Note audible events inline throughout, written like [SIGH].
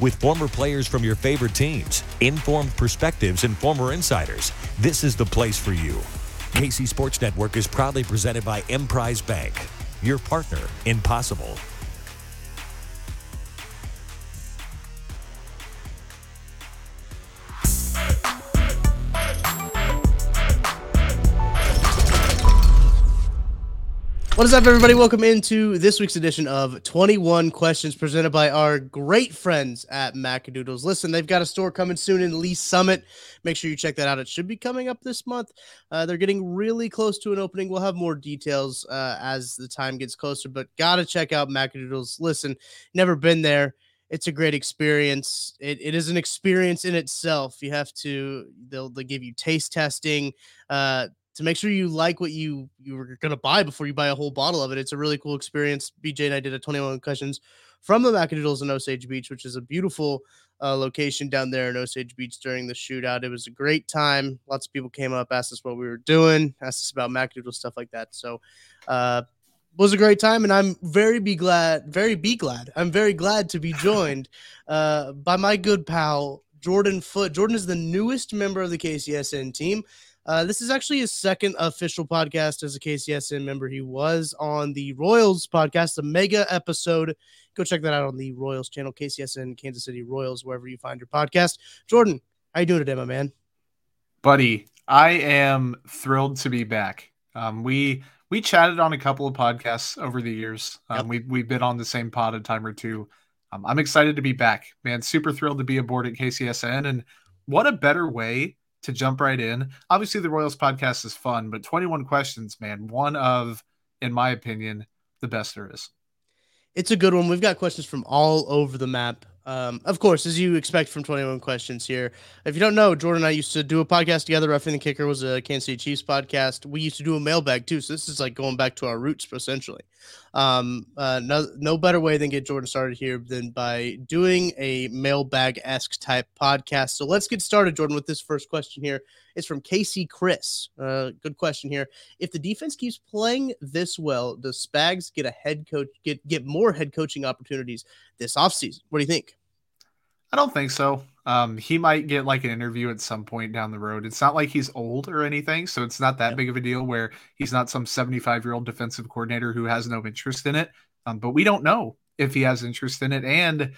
With former players from your favorite teams, informed perspectives, and former insiders, this is the place for you. KC Sports Network is proudly presented by Emprise Bank, your partner in possible. What is up, everybody? Welcome into this week's edition of 21 Questions presented by our great friends at Macadoodles. Listen, they've got a store coming soon in Lee Summit. Make sure you check that out. It should be coming up this month. Uh, they're getting really close to an opening. We'll have more details uh, as the time gets closer, but got to check out Macadoodles. Listen, never been there. It's a great experience. It, it is an experience in itself. You have to, they'll, they'll give you taste testing. Uh, to make sure you like what you you were gonna buy before you buy a whole bottle of it. It's a really cool experience. BJ and I did a 21 questions from the Macadoodles in Osage Beach, which is a beautiful uh, location down there in Osage Beach during the shootout. It was a great time. Lots of people came up, asked us what we were doing, asked us about Macadoodle stuff like that. So, uh, was a great time, and I'm very be glad, very be glad. I'm very glad to be [LAUGHS] joined uh, by my good pal Jordan Foot. Jordan is the newest member of the KCSN team. Uh, this is actually his second official podcast as a KCSN member. He was on the Royals podcast, the mega episode. Go check that out on the Royals channel, KCSN Kansas City Royals, wherever you find your podcast. Jordan, how you doing today, my man? Buddy, I am thrilled to be back. Um, we we chatted on a couple of podcasts over the years. Um, yep. we we've been on the same pod a time or two. Um, I'm excited to be back, man. Super thrilled to be aboard at KCSN, and what a better way to jump right in. Obviously, the Royals podcast is fun, but 21 questions, man, one of, in my opinion, the best there is. It's a good one. We've got questions from all over the map. Um, of course, as you expect from 21 questions here. If you don't know, Jordan and I used to do a podcast together. Roughing the Kicker was a Kansas City Chiefs podcast. We used to do a mailbag too. So this is like going back to our roots essentially. Um, uh, no, no better way than get Jordan started here than by doing a mailbag esque type podcast. So let's get started, Jordan, with this first question here. It's from Casey Chris. Uh, good question here. If the defense keeps playing this well, does Spags get a head coach get get more head coaching opportunities this offseason? What do you think? I don't think so. Um, he might get like an interview at some point down the road. It's not like he's old or anything, so it's not that big of a deal where he's not some 75 year old defensive coordinator who has no interest in it. Um, but we don't know if he has interest in it. And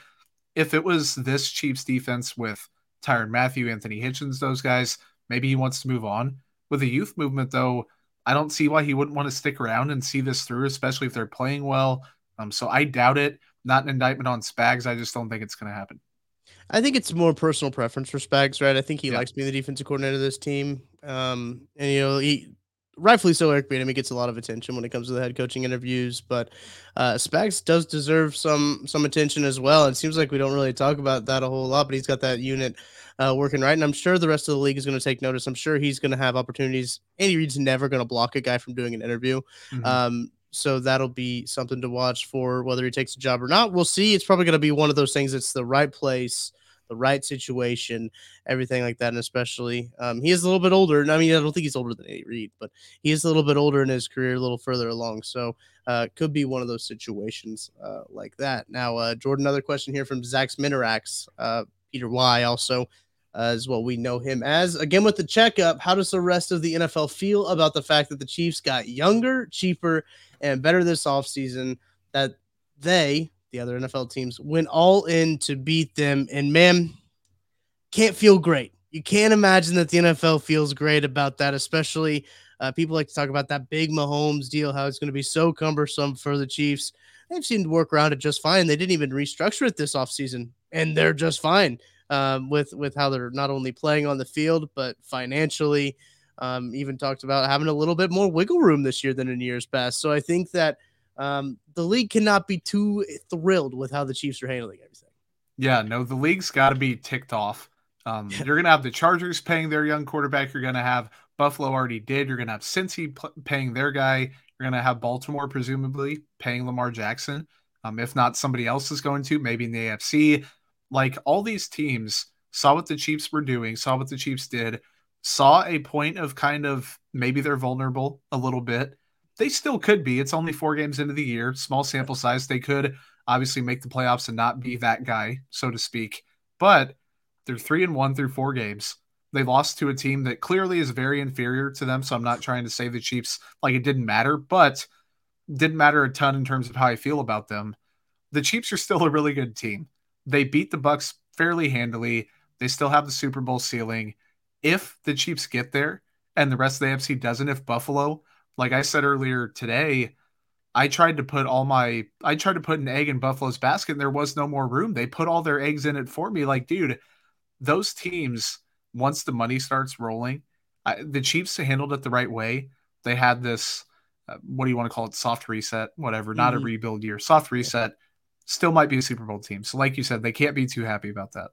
if it was this Chiefs defense with Tyrann Mathieu, Anthony Hitchens, those guys, maybe he wants to move on. With the youth movement, though, I don't see why he wouldn't want to stick around and see this through, especially if they're playing well. Um, so I doubt it. Not an indictment on Spags. I just don't think it's going to happen. I think it's more personal preference for Spags, right? I think he yeah. likes being the defensive coordinator of this team. Um, and you know, he rightfully so, Eric Bieniemy gets a lot of attention when it comes to the head coaching interviews, but uh, Spags does deserve some some attention as well. It seems like we don't really talk about that a whole lot, but he's got that unit uh, working right, and I'm sure the rest of the league is going to take notice. I'm sure he's going to have opportunities. Andy Reid's never going to block a guy from doing an interview. Mm-hmm. Um, so that'll be something to watch for whether he takes a job or not. We'll see. It's probably going to be one of those things. It's the right place the right situation, everything like that. And especially, um, he is a little bit older. I mean, I don't think he's older than Andy Reid, but he is a little bit older in his career, a little further along. So, uh, could be one of those situations uh, like that. Now, uh, Jordan, another question here from Zach's Minerax, uh, Peter Y also. Uh, is what we know him as. Again, with the checkup, how does the rest of the NFL feel about the fact that the Chiefs got younger, cheaper, and better this offseason? That they, the other NFL teams, went all in to beat them. And man, can't feel great. You can't imagine that the NFL feels great about that, especially uh, people like to talk about that big Mahomes deal, how it's going to be so cumbersome for the Chiefs. They've seemed to work around it just fine. They didn't even restructure it this offseason, and they're just fine um, with with how they're not only playing on the field but financially. Um, even talked about having a little bit more wiggle room this year than in years past. So I think that um, the league cannot be too thrilled with how the Chiefs are handling everything. Yeah, no, the league's got to be ticked off. Um, [LAUGHS] you're going to have the Chargers paying their young quarterback. You're going to have Buffalo already did. You're going to have Cincy p- paying their guy. You're going to have Baltimore presumably paying Lamar Jackson. Um, if not, somebody else is going to, maybe in the AFC. Like all these teams saw what the Chiefs were doing, saw what the Chiefs did, saw a point of kind of maybe they're vulnerable a little bit, they still could be. It's only four games into the year, small sample size. They could obviously make the playoffs and not be that guy, so to speak. But they're three and one through four games. They lost to a team that clearly is very inferior to them. So I'm not trying to say the Chiefs like it didn't matter, but didn't matter a ton in terms of how I feel about them. The Chiefs are still a really good team. They beat the Bucs fairly handily. They still have the Super Bowl ceiling. If the Chiefs get there and the rest of the AFC doesn't, if Buffalo like I said earlier today, I tried to put all my I tried to put an egg in Buffalo's basket and there was no more room. They put all their eggs in it for me. Like, dude, those teams, once the money starts rolling, I, the Chiefs handled it the right way. They had this, uh, what do you want to call it? Soft reset, whatever, mm-hmm. not a mm-hmm. rebuild year, soft reset. Still might be a Super Bowl team. So, like you said, they can't be too happy about that.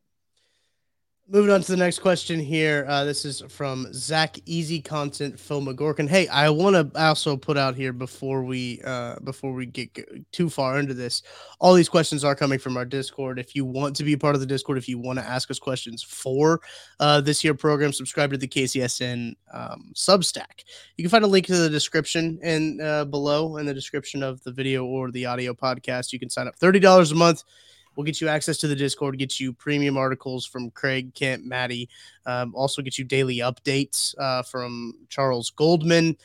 Moving on to the next question here. Uh, this is from Zach Easy Content Phil McGorkin. Hey, I want to also put out here before we uh, before we get too far into this. All these questions are coming from our Discord. If you want to be a part of the Discord, if you want to ask us questions for uh, this year program, subscribe to the KCSN um, Substack. You can find a link to the description and uh, below in the description of the video or the audio podcast. You can sign up thirty dollars a month We'll get you access to the Discord, get you premium articles from Craig, Kent, Maddie. Um, also get you daily updates uh, from Charles Goldman,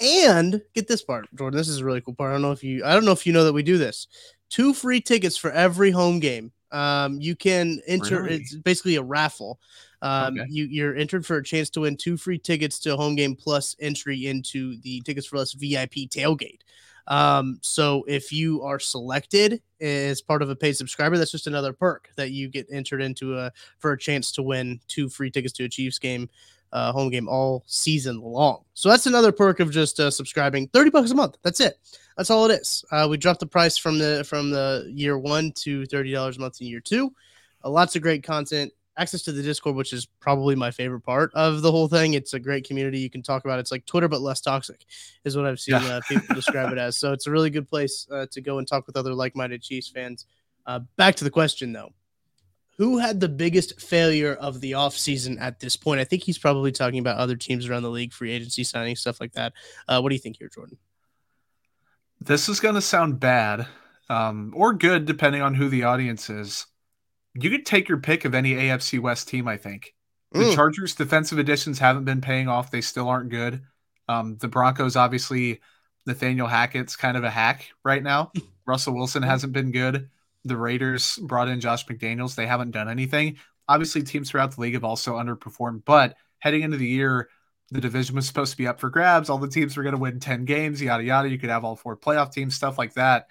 and get this part, Jordan. This is a really cool part. I don't know if you, I don't know if you know that we do this. Two free tickets for every home game. Um, you can enter. Really? It's basically a raffle. Um, okay. you, you're entered for a chance to win two free tickets to a home game plus entry into the Tickets for Less VIP tailgate. Um, so if you are selected as part of a paid subscriber, that's just another perk that you get entered into a for a chance to win two free tickets to a Chiefs game, uh, home game all season long. So that's another perk of just uh, subscribing. Thirty bucks a month. That's it. That's all it is. Uh, we dropped the price from the from the year one to thirty dollars a month in year two. Uh, lots of great content access to the Discord, which is probably my favorite part of the whole thing. It's a great community. You can talk about. It. It's like Twitter but less toxic, is what I've seen yeah. uh, people describe it as. So it's a really good place uh, to go and talk with other like-minded Chiefs fans. Uh, back to the question though. Who had the biggest failure of the offseason at this point? I think he's probably talking about other teams around the league, free agency signing, stuff like that. Uh, what do you think here, Jordan? This is going to sound bad um, or good, depending on who the audience is you could take your pick of any AFC West team, I think. The mm. Chargers defensive additions haven't been paying off. They still aren't good. Um, the Broncos, obviously, Nathaniel Hackett's kind of a hack right now. [LAUGHS] Russell Wilson hasn't been good. The Raiders brought in Josh McDaniels. They haven't done anything. Obviously, teams throughout the league have also underperformed. But heading into the year, the division was supposed to be up for grabs. All the teams were going to win 10 games, yada, yada. You could have all four playoff teams, stuff like that.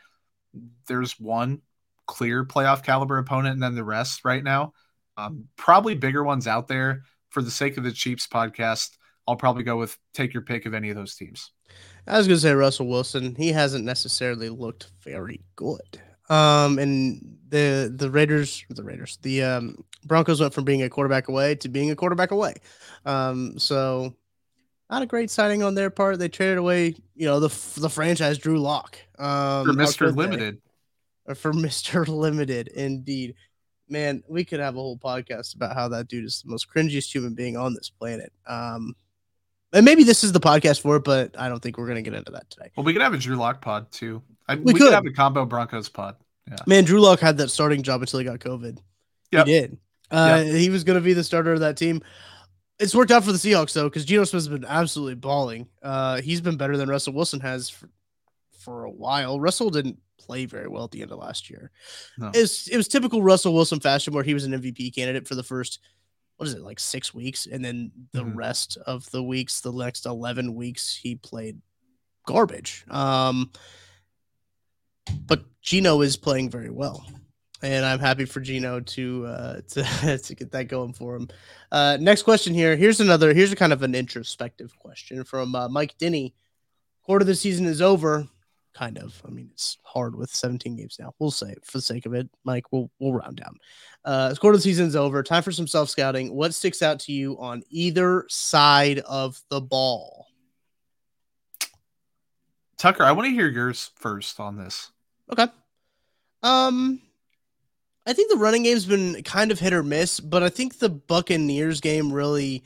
There's one clear playoff caliber opponent and then the rest right now. Um, probably bigger ones out there. For the sake of the Chiefs podcast, I'll probably go with take your pick of any of those teams. I was going to say Russell Wilson. He hasn't necessarily looked very good. Um, and the the Raiders, the Raiders, the um, Broncos went from being a quarterback away to being a quarterback away. Um, so not a great signing on their part. They traded away, you know, the the franchise Drew Lock um, for Mister Limited for [LAUGHS] Mr. Limited, indeed. man, we could have a whole podcast about how that dude is the most cringiest human being on this planet. Um, and maybe this is the podcast for it, but I don't think we're gonna get into that today. Well, we could have a Drew Lock pod too. I, We we, could. could. have a combo Broncos pod. Yeah. Man, Drew Lock had that starting job until he got COVID. Yep. He did. Uh, He was going to be the starter of that team. It's worked out for the Seahawks though, because Geno Smith's been absolutely balling. Uh, he's been better than Russell Wilson has for, for a while. Russell didn't play very well at the end of last year. No. It, was, it was typical Russell Wilson fashion, where he was an MVP candidate for the first what is it like six weeks, and then the Mhm. rest of the weeks, the next eleven weeks, he played garbage. Um, but Geno is playing very well, and I'm happy for Geno to uh, [LAUGHS] to to get that going for him. Uh, next question here. Here's another. Here's a kind of an introspective question from uh, Mike Denny. Quarter of the season is over. Kind of. I mean, it's hard with 17 games now. We'll say it for the sake of it, Mike. We'll we'll round down. Uh, quarter of the season's over. Time for some self scouting. What sticks out to you on either side of the ball? Tucker, I want to hear yours first on this. Okay. Um, I think the running game's been kind of hit or miss, but I think the Buccaneers game really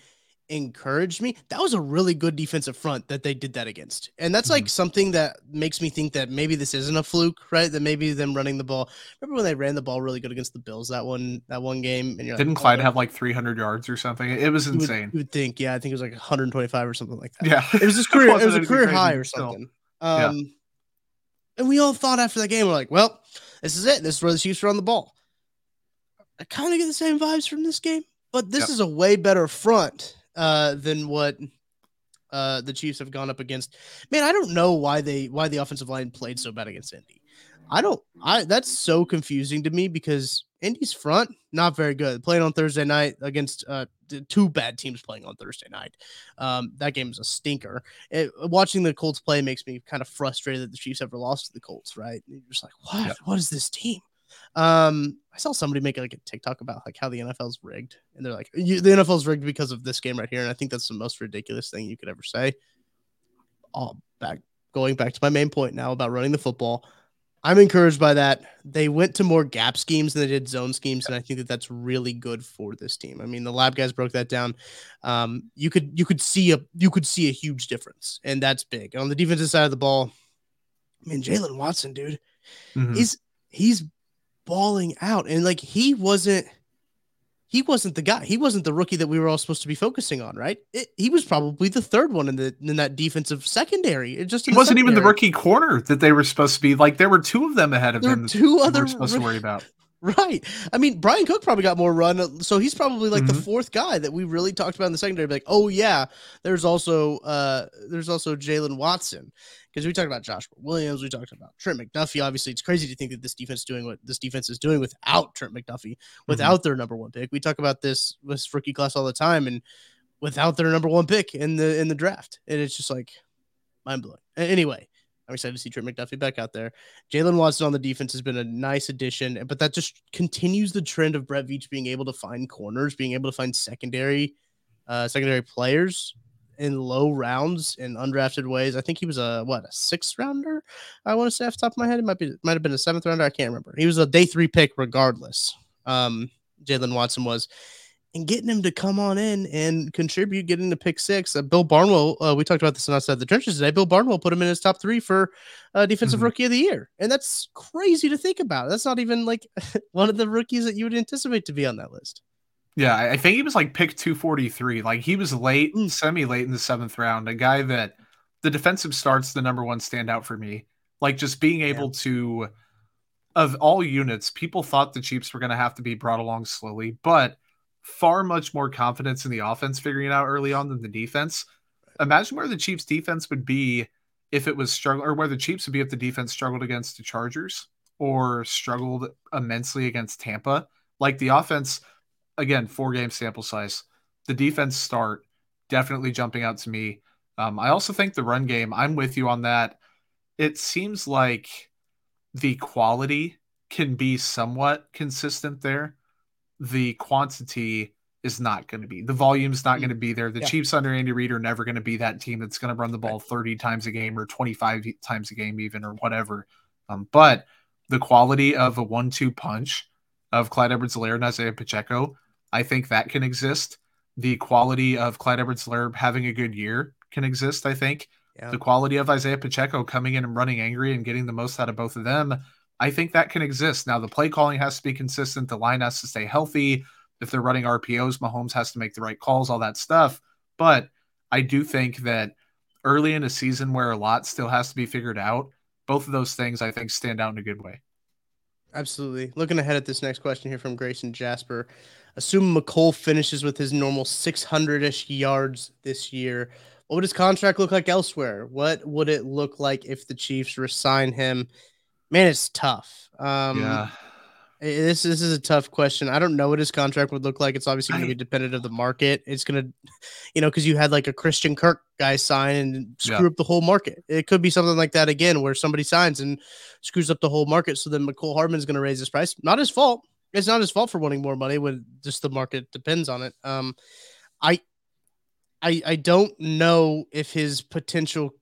encouraged me. That was a really good defensive front that they did that against. And that's like something that makes me think that maybe this isn't a fluke, right? That maybe them running the ball. Remember when they ran the ball really good against the Bills that one that one game? And you're Didn't like, oh, Clyde they're- have like 300 yards or something? It was you would- insane. You would think, yeah, I think it was like 125 or something like that. yeah, It was his [LAUGHS] career. it wasn't was a career high or something. Yeah. Um, and we all thought after that game, we're like, well, this is it. This is where the Chiefs run the ball. I kind of get the same vibes from this game, but this Yep. is a way better front uh, than what uh, the Chiefs have gone up against. Man, I don't know why they why the offensive line played so bad against Indy. I don't. I that's so confusing to me because Indy's front not very good. Playing on Thursday night against uh, two bad teams playing on Thursday night. Um, that game is a stinker. It, watching the Colts play makes me kind of frustrated that the Chiefs ever lost to the Colts. Right? You're just like, what? Yep. What is this team? Um, I saw somebody make like a TikTok about like how the NFL's rigged, and they're like, you, the NFL's rigged because of this game right here, and I think that's the most ridiculous thing you could ever say. Oh, back going back to my main point now about running the football. I'm encouraged by that. They went to more gap schemes than they did zone schemes, and I think that that's really good for this team. I mean, the lab guys broke that down. Um, you could you could see a you could see a huge difference, and that's big. On the defensive side of the ball, I mean, Jaylen Watson, dude, Mhm. he's he's balling out, and like he wasn't he wasn't the guy. He wasn't the rookie that we were all supposed to be focusing on, right? It, he was probably the third one in the in that defensive secondary. It just He wasn't even the rookie corner that they were supposed to be. Like there were two of them ahead of There him. two we other were supposed to worry about. Right. I mean, Bryan Cook probably got more run, so he's probably like the Mhm. fourth guy that we really talked about in the secondary. Like, oh yeah, there's also uh there's also Jaylen Watson because we talked about Joshua Williams, we talked about Trent McDuffie. Obviously, it's crazy to think that this defense is doing what this defense is doing without Trent McDuffie, without their number one pick. We talk about this this rookie class all the time, and without their number one pick in the in the draft, and it's just like mind blowing. Anyway. I'm excited to see Trent McDuffie back out there. Jaylen Watson on the defense has been a nice addition, but that just continues the trend of Brett Veach being able to find corners, being able to find secondary, uh, secondary players in low rounds in undrafted ways. I think he was a what a sixth rounder. I want to say off the top of my head, it might be might have been a seventh rounder. I can't remember. He was a day three pick regardless. Um, Jaylen Watson was. And getting him to come on in and contribute, getting to pick six. Uh, Bill Barnwell, uh, we talked about this on outside the trenches today. Bill Barnwell put him in his top three for uh, defensive Mhm. rookie of the year, and that's crazy to think about. That's not even like [LAUGHS] one of the rookies that you would anticipate to be on that list. Yeah, I think he was like pick 243. Like he was late, Mm. semi late in the seventh round. A guy that the defensive starts the number one standout for me. Like just being able to, of all units, people thought the Chiefs were going to have to be brought along slowly, but far much more confidence in the offense figuring it out early on than the defense. Imagine where the Chiefs defense would be if it was struggle or where the Chiefs would be if the defense struggled against the Chargers or struggled immensely against Tampa. Like the offense, again, four game sample size. The defense start definitely jumping out to me. Um, I also think the run game, I'm with you on that. It seems like the quality can be somewhat consistent there. The quantity is not going to be. The volume's not going to be there. The Yeah. Chiefs under Andy Reid are never going to be that team that's going to run the ball 30 times a game or 25 times a game, even or whatever. Um, but the quality of a one two punch of Clyde Edwards-Helaire and Isaiah Pacheco, I think that can exist. The quality of Clyde Edwards-Helaire having a good year can exist, I think. Yeah. The quality of Isaiah Pacheco coming in and running angry and getting the most out of both of them, I think that can exist. Now, the play calling has to be consistent. The line has to stay healthy. If they're running RPOs, Mahomes has to make the right calls, all that stuff. But I do think that early in a season where a lot still has to be figured out, both of those things I think stand out in a good way. Absolutely. Looking ahead at this next question here from Grayson Jasper. Assume Mecole finishes with his normal 600 ish yards this year. What would his contract look like elsewhere? What would it look like if the Chiefs resign him? Man, it's tough. Um, yeah. This this is a tough question. I don't know what his contract would look like. It's obviously going to be dependent of the market. It's going to, you know, because you had like a Christian Kirk guy sign and screw yeah. up the whole market. It could be something like that again, where somebody signs and screws up the whole market. So then Mecole Hardman's going to raise his price. Not his fault. It's not his fault for wanting more money when just the market depends on it. Um, I, I, I don't know if his potential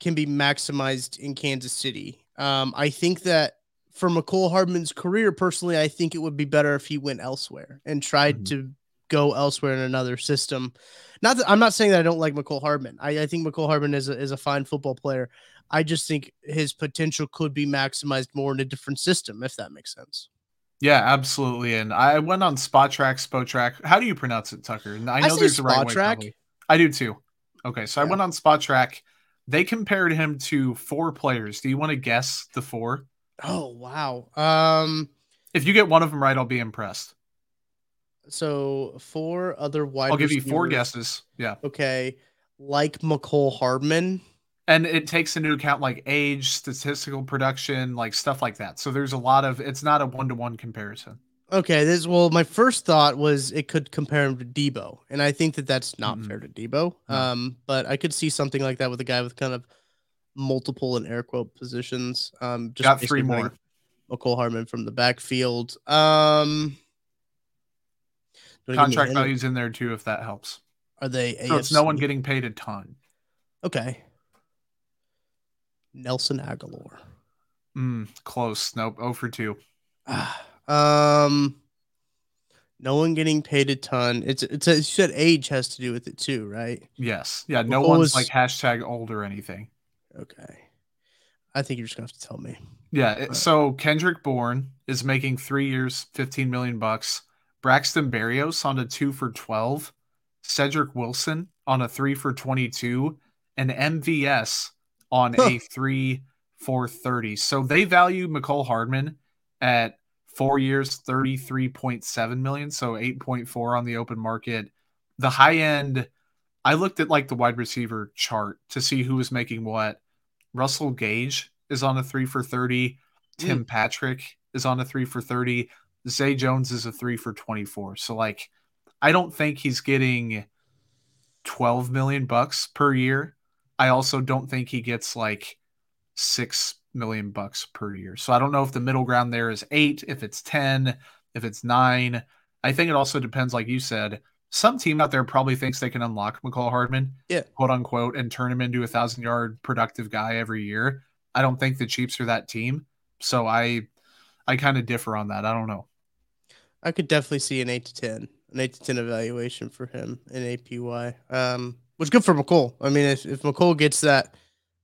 can be maximized in Kansas City. Um, I think that for Mecole Hardman's career, personally, I think it would be better if he went elsewhere and tried mm-hmm. to go elsewhere in another system. Not that I'm not saying that I don't like Mecole Hardman. I, I think Mecole Hardman is a, is a fine football player. I just think his potential could be maximized more in a different system, if that makes sense. Yeah, absolutely. And I went on Spotrac, Spotrac. How do you pronounce it, Tucker? I know I there's a right way. Probably. I do too. Okay, so yeah. I went on Spotrac. They compared him to four players. Do you want to guess the four? Oh wow. Um if you get one of them right, I'll be impressed. So four other wide I'll give you four guesses. Yeah. Okay. Like Mecole Hardman. And it takes into account like age, statistical production, like stuff like that. So there's a lot of it's not a one to one comparison. Okay, this well, my first thought was it could compare him to Deebo, and I think that that's not mm-hmm. fair to Deebo. No. Um, but I could see something like that with a guy with kind of multiple and air quote positions. Um, just got three more. Mecole Hardman from the backfield. Um, contract values in there too, if that helps. Are they? So AFC? it's no one getting paid a ton. Okay. Nelson Agholor. Mm, close. Nope. Oh for two. Um, no one getting paid a ton. It's it's a, you said age has to do with it too, right? Yes. Yeah. No one's was... like hashtag old or anything. Okay. I think you're just gonna have to tell me. Yeah. so Kendrick Bourne is making three years, 15 million bucks. Braxton Berrios on a two for 12. Cedric Wilson on a three for 22. And MVS on huh. a three for 30. So they value Mecole Hardman at four years, 33.7 million. So 8.4 on the open market. The high end I looked at like the wide receiver chart to see who was making what. Russell Gage is on a three for 30. Tim mm. Patrick is on a three for 30. Zay Jones is a three for 24. So, like, I don't think he's getting 12 million bucks per year. I also don't think he gets like 6 million bucks per year. So, I don't know if the middle ground there is eight, if it's 10, if it's nine. I think it also depends, like you said, some team out there probably thinks they can unlock Mecole Hardman, yeah, quote unquote, and turn him into a thousand yard productive guy every year. I don't think the Chiefs are that team, so I, I kind of differ on that. I don't know. I could definitely see an eight to ten, an eight to ten evaluation for him in APY. Um, which good for Mecole. I mean, if if gets that,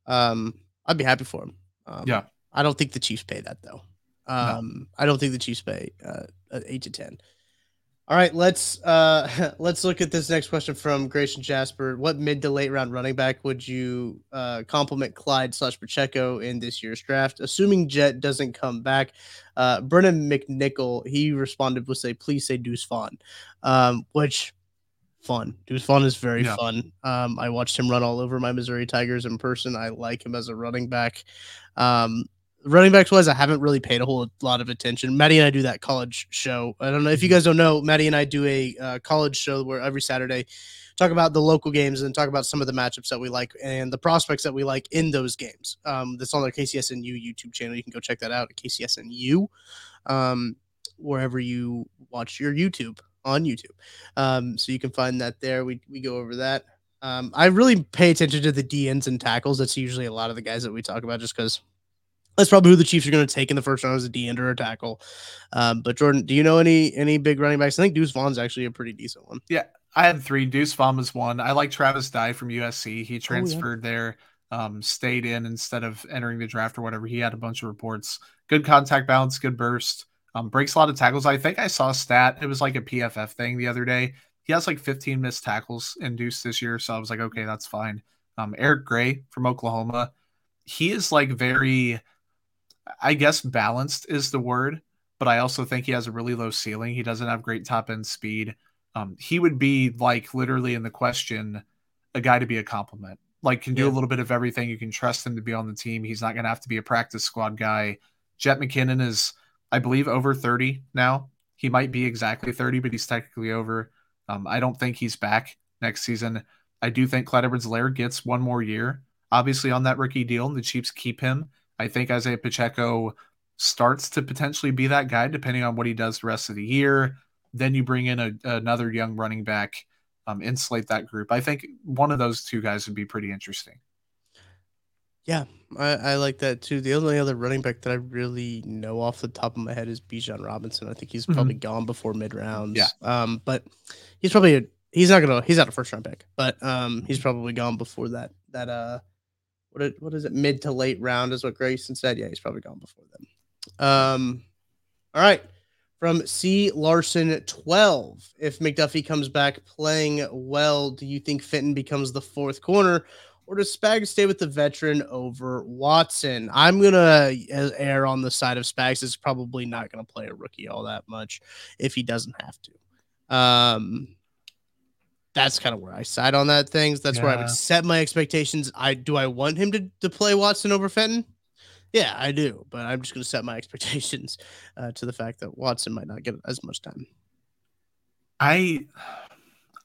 um, I'd be happy for him. Um, yeah, I don't think the Chiefs pay that though. Um, no. I don't think the Chiefs pay uh, eight to ten. All right, let's uh [LAUGHS] let's look at this next question from Grayson Jasper. What mid to late round running back would you uh compliment Clyde slash Pacheco in this year's draft? Assuming Jet doesn't come back, uh Brennan McNichol, he responded with say, please say Deuce Vaughn. Um, which fun. Deuce is very yeah. fun. Um, I watched him run all over my Missouri Tigers in person. I like him as a running back. Um, running backs wise, I haven't really paid a whole lot of attention. Maddie and I do that college show. I don't know if you mm-hmm. guys don't know. Maddie and I do a uh, college show where every Saturday talk about the local games and talk about some of the matchups that we like and the prospects that we like in those games. Um, that's on the KCSNU YouTube channel. You can go check that out at KCSNU, um, wherever you watch your YouTube on YouTube. Um, so you can find that there. We we go over that. Um, I really pay attention to the DNs and tackles. That's usually a lot of the guys that we talk about, just because that's probably who the Chiefs are going to take in the first round as a D end or a tackle. Um, but Jordan, do you know any any big running backs? I think Deuce Vaughn's actually a pretty decent one. Yeah, I had three. Deuce Vaughn was one. I like Travis Dye from USC. He transferred oh, yeah. there, um, stayed in instead of entering the draft or whatever. He had a bunch of reports. Good contact balance, good burst. Um, breaks a lot of tackles. I think I saw a stat. It was like a PFF thing the other day. He has like 15 missed tackles induced this year. So I was like, okay, that's fine. Um, Eric Gray from Oklahoma. He is like very I guess balanced is the word, but I also think he has a really low ceiling. He doesn't have great top end speed. Um, he would be like literally in the question, a guy to be a compliment. Like can do yeah. a little bit of everything. You can trust him to be on the team. He's not going to have to be a practice squad guy. Jet McKinnon is, I believe, over 30 now. He might be exactly 30, but he's technically over. Um, I don't think he's back next season. I do think Clyde Edwards-Helaire gets one more year, obviously on that rookie deal, and the Chiefs keep him. I think Isaiah Pacheco starts to potentially be that guy depending on what he does the rest of the year. Then you bring in a, another young running back, um, insulate that group. I think one of those two guys would be pretty interesting. Yeah, I, I like that too. The only other running back that I really know off the top of my head is Bijan Robinson. I think he's probably mm-hmm. gone before mid rounds. Yeah. Um, but he's probably a, he's not gonna he's not a first round pick, but um, he's probably gone before that that uh what what is it mid to late round is what Grayson said. Yeah, he's probably gone before then. Um, all right. From C Larson 12. If McDuffie comes back playing well, do you think Fenton becomes the fourth corner? Or does Spags stay with the veteran over Watson? I'm gonna err on the side of Spags. Is probably not gonna play a rookie all that much if he doesn't have to. Um, that's kind of where I side on that things. That's yeah. where I would set my expectations. I do I want him to, to play Watson over Fenton? Yeah, I do, but I'm just going to set my [LAUGHS] expectations uh, to the fact that Watson might not get as much time. I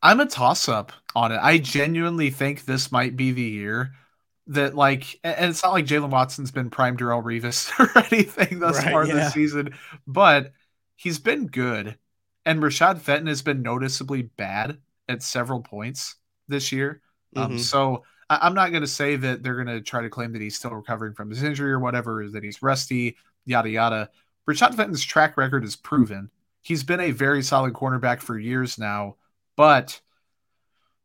I'm a toss up on it. I genuinely think this might be the year that like and it's not like Jaylen Watson's been prime Darrelle Revis [LAUGHS] or anything thus right, far yeah. this season, but he's been good. And Rashad Fenton has been noticeably bad at several points this year. Um, mm-hmm. Um, so I, am not going to say that they're going to try to claim that he's still recovering from his injury or whatever, that he's rusty, yada yada. Rashad Fenton's track record is proven. He's been a very solid cornerback for years now, but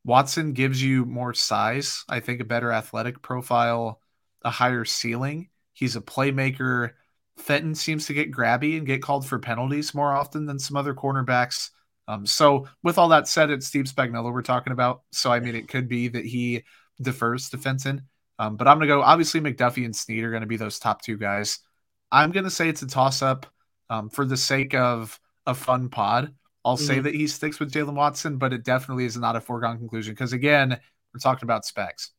Watson gives you more size, I think a better athletic profile, a higher ceiling. He's a playmaker. Fenton seems to get grabby and get called for penalties more often than some other cornerbacks. Um, so with all that said, it's Steve Spagnuolo we're talking about. So I mean, it could be that he defers to Fenton. Um, but I'm gonna go. Obviously, McDuffie and Sneed are gonna be those top two guys. I'm gonna say it's a toss up um, for the sake of a fun pod. I'll mm-hmm. say that he sticks with Jaylen Watson, but it definitely is not a foregone conclusion because again, we're talking about specs.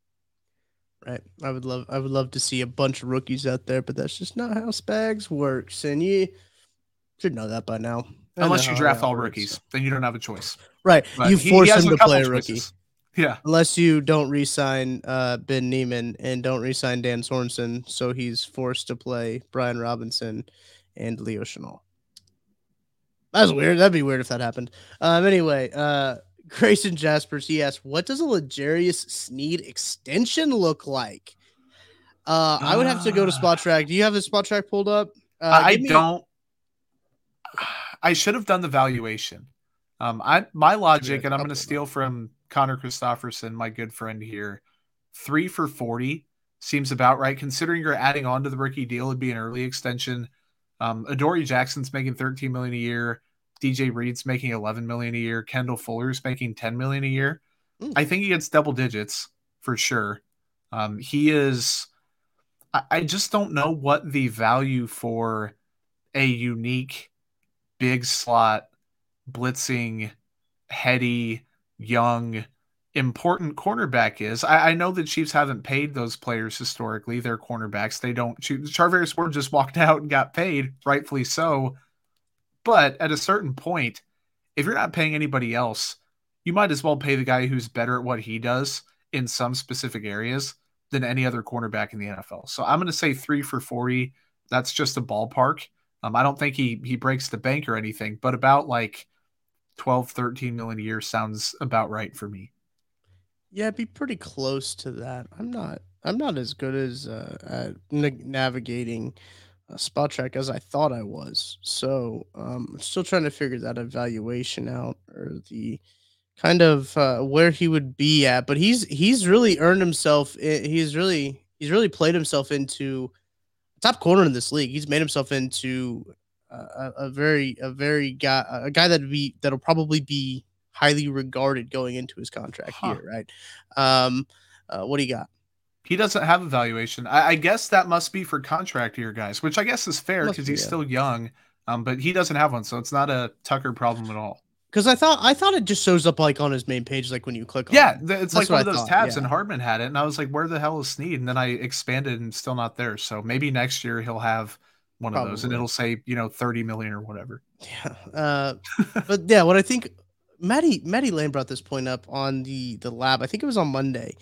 Right. I would love I would love to see a bunch of rookies out there, but that's just not how Spags works. And you should know that by now. Unless you draft all rookies, so. then you don't have a choice. Right. But you force him to play a rookie. Choices. Yeah. Unless you don't re-sign uh, Ben Niemann and don't re-sign Dan Sorensen, so he's forced to play Brian Robinson and Leo Chenal. That's weird. That'd be weird if that happened. Um. Anyway, uh, Grayson Jaspers he asked, "What does a L'Jarius Sneed extension look like?" Uh, I would have to go to Spotrac. Do you have the Spotrac pulled up? Uh, I don't. I should have done the valuation. Um, I my logic, and I'm going to steal from Connor Christopherson, my good friend here. Three for forty seems about right, considering you're adding on to the rookie deal. It'd be an early extension. Um, Adoree Jackson's making 13 million a year. DJ Reed's making 11 million a year. Kendall Fuller's making 10 million a year. Mm. I think he gets double digits for sure. Um, he is. I, I just don't know what the value for a unique big slot, blitzing, heady, young, important cornerback is. I, I, know the Chiefs haven't paid those players historically. Their cornerbacks, they don't. Charvarius Ward just walked [LAUGHS] out and got paid, rightfully so. But at a certain point, if you're not paying anybody else, you might as well pay the guy who's better at what he does in some specific areas than any other cornerback in the NFL. So I'm going to say three for 40. That's just a ballpark. Um, I don't think he he breaks the bank or anything, but about like 12, 13 million a year sounds about right for me. Yeah, be pretty close to that. I'm not I'm not as good as uh, at navigating uh, Spotrac as I thought I was. So um, I'm still trying to figure that evaluation out or the kind of uh, where he would be at. But he's he's really earned himself. He's really he's really played himself into top corner in this league. He's made himself into a, a very a very guy a guy that be that'll probably be highly regarded going into his contract huh. here, right? Um, uh, what do you got? He doesn't have a valuation. I, I, guess that must be for contract year guys, which I guess is fair because he's yeah. still young. Um, but he doesn't have one, so it's not a Tucker problem at all. Because I thought I thought it just shows up like on his main page, like when you click. Yeah, it. Yeah, it's That's like one of those thought, tabs, yeah. and Hardman had it, and I was like, "Where the hell is Sneed?" And then I expanded, and still not there. So maybe next year he'll have one Probably. of those, and it'll say you know thirty million or whatever. Yeah, uh, but yeah, what I think Maddie Maddie Lane brought this point up on the the lab. I think it was on Monday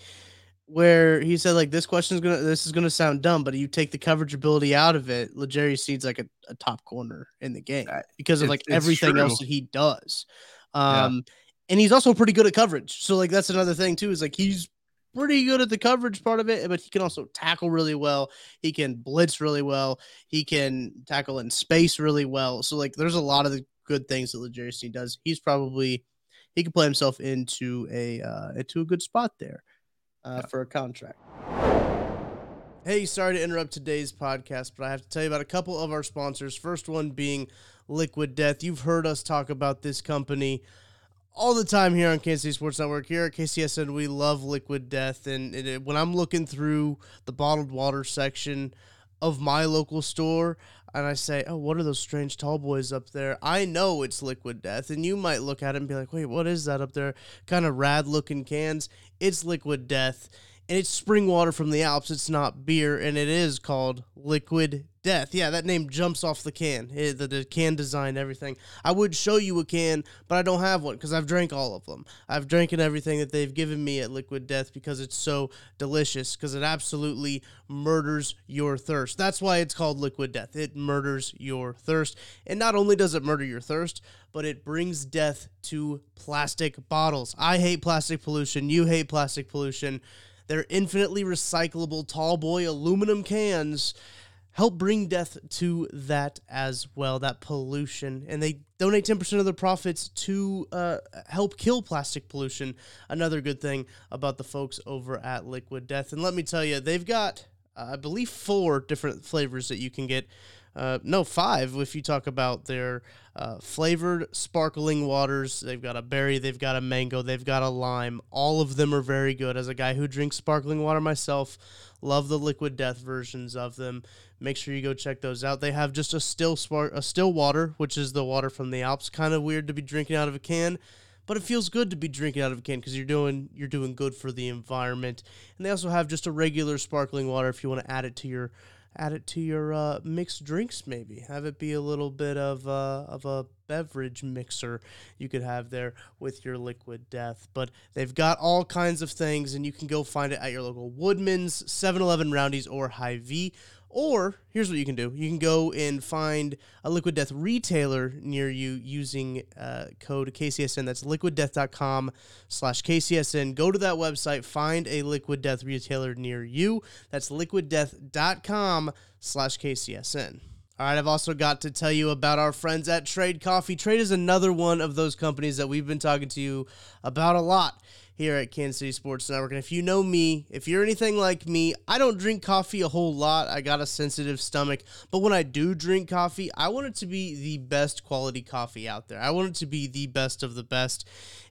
where he said like this question is gonna this is gonna sound dumb, but you take the coverage ability out of it, L'Jarius Sneed's like a, a top corner in the game because of like everything true. else that he does. Um yeah. and he's also pretty good at coverage. So like that's another thing too, is like he's pretty good at the coverage part of it, but he can also tackle really well. He can blitz really well. He can tackle in space really well. So like there's a lot of the good things that Sneed does. He's probably he could play himself into a uh, into a good spot there uh, yeah. for a contract. Hey, sorry to interrupt today's podcast, but I have to tell you about a couple of our sponsors. First one being Liquid Death. You've heard us talk about this company all the time here on Kansas City Sports Network. Here at KCSN, we love Liquid Death. And it, when I'm looking through the bottled water section of my local store, and I say, "Oh, what are those strange tall boys up there?" I know it's Liquid Death, and you might look at it and be like, "Wait, what is that up there?" Kind of rad looking cans. It's Liquid Death, and it's spring water from the Alps. It's not beer, and it is called Liquid Death. Yeah, that name jumps off the can. It, the, the can design, everything. I would show you a can, but I don't have one because I've drank all of them. I've drank everything that they've given me at Liquid Death because it's so delicious. Because it absolutely murders your thirst. That's why it's called Liquid Death. It murders your thirst, and not only does it murder your thirst, but it brings death to plastic bottles. I hate plastic pollution. You hate plastic pollution. They're infinitely recyclable tall boy aluminum cans help bring death to that as well, that pollution. And they donate 10% of their profits to uh, help kill plastic pollution. Another good thing about the folks over at Liquid Death. And let me tell you, they've got, uh, I believe, four different flavors that you can get. Uh, no, five if you talk about their uh, flavored sparkling waters. They've got a berry, they've got a mango, they've got a lime. All of them are very good. As a guy who drinks sparkling water myself, love the liquid death versions of them. Make sure you go check those out. They have just a still spark, a still water, which is the water from the Alps. Kind of weird to be drinking out of a can, but it feels good to be drinking out of a can because you're doing you're doing good for the environment. And they also have just a regular sparkling water if you want to add it to your add it to your uh, mixed drinks maybe. Have it be a little bit of uh, of a beverage mixer you could have there with your liquid death. But they've got all kinds of things and you can go find it at your local woodman's 7-eleven roundy's or Hy-Vee or here's what you can do you can go and find a Liquid Death retailer near you using uh, code KCSN. That's liquiddeath.com slash KCSN. Go to that website, find a Liquid Death retailer near you. That's liquiddeath.com slash KCSN. All right, I've also got to tell you about our friends at Trade Coffee. Trade is another one of those companies that we've been talking to you about a lot here at Kansas City Sports Network. And if you know me, if you're anything like me, I don't drink coffee a whole lot. I got a sensitive stomach. But when I do drink coffee, I want it to be the best quality coffee out there. I want it to be the best of the best.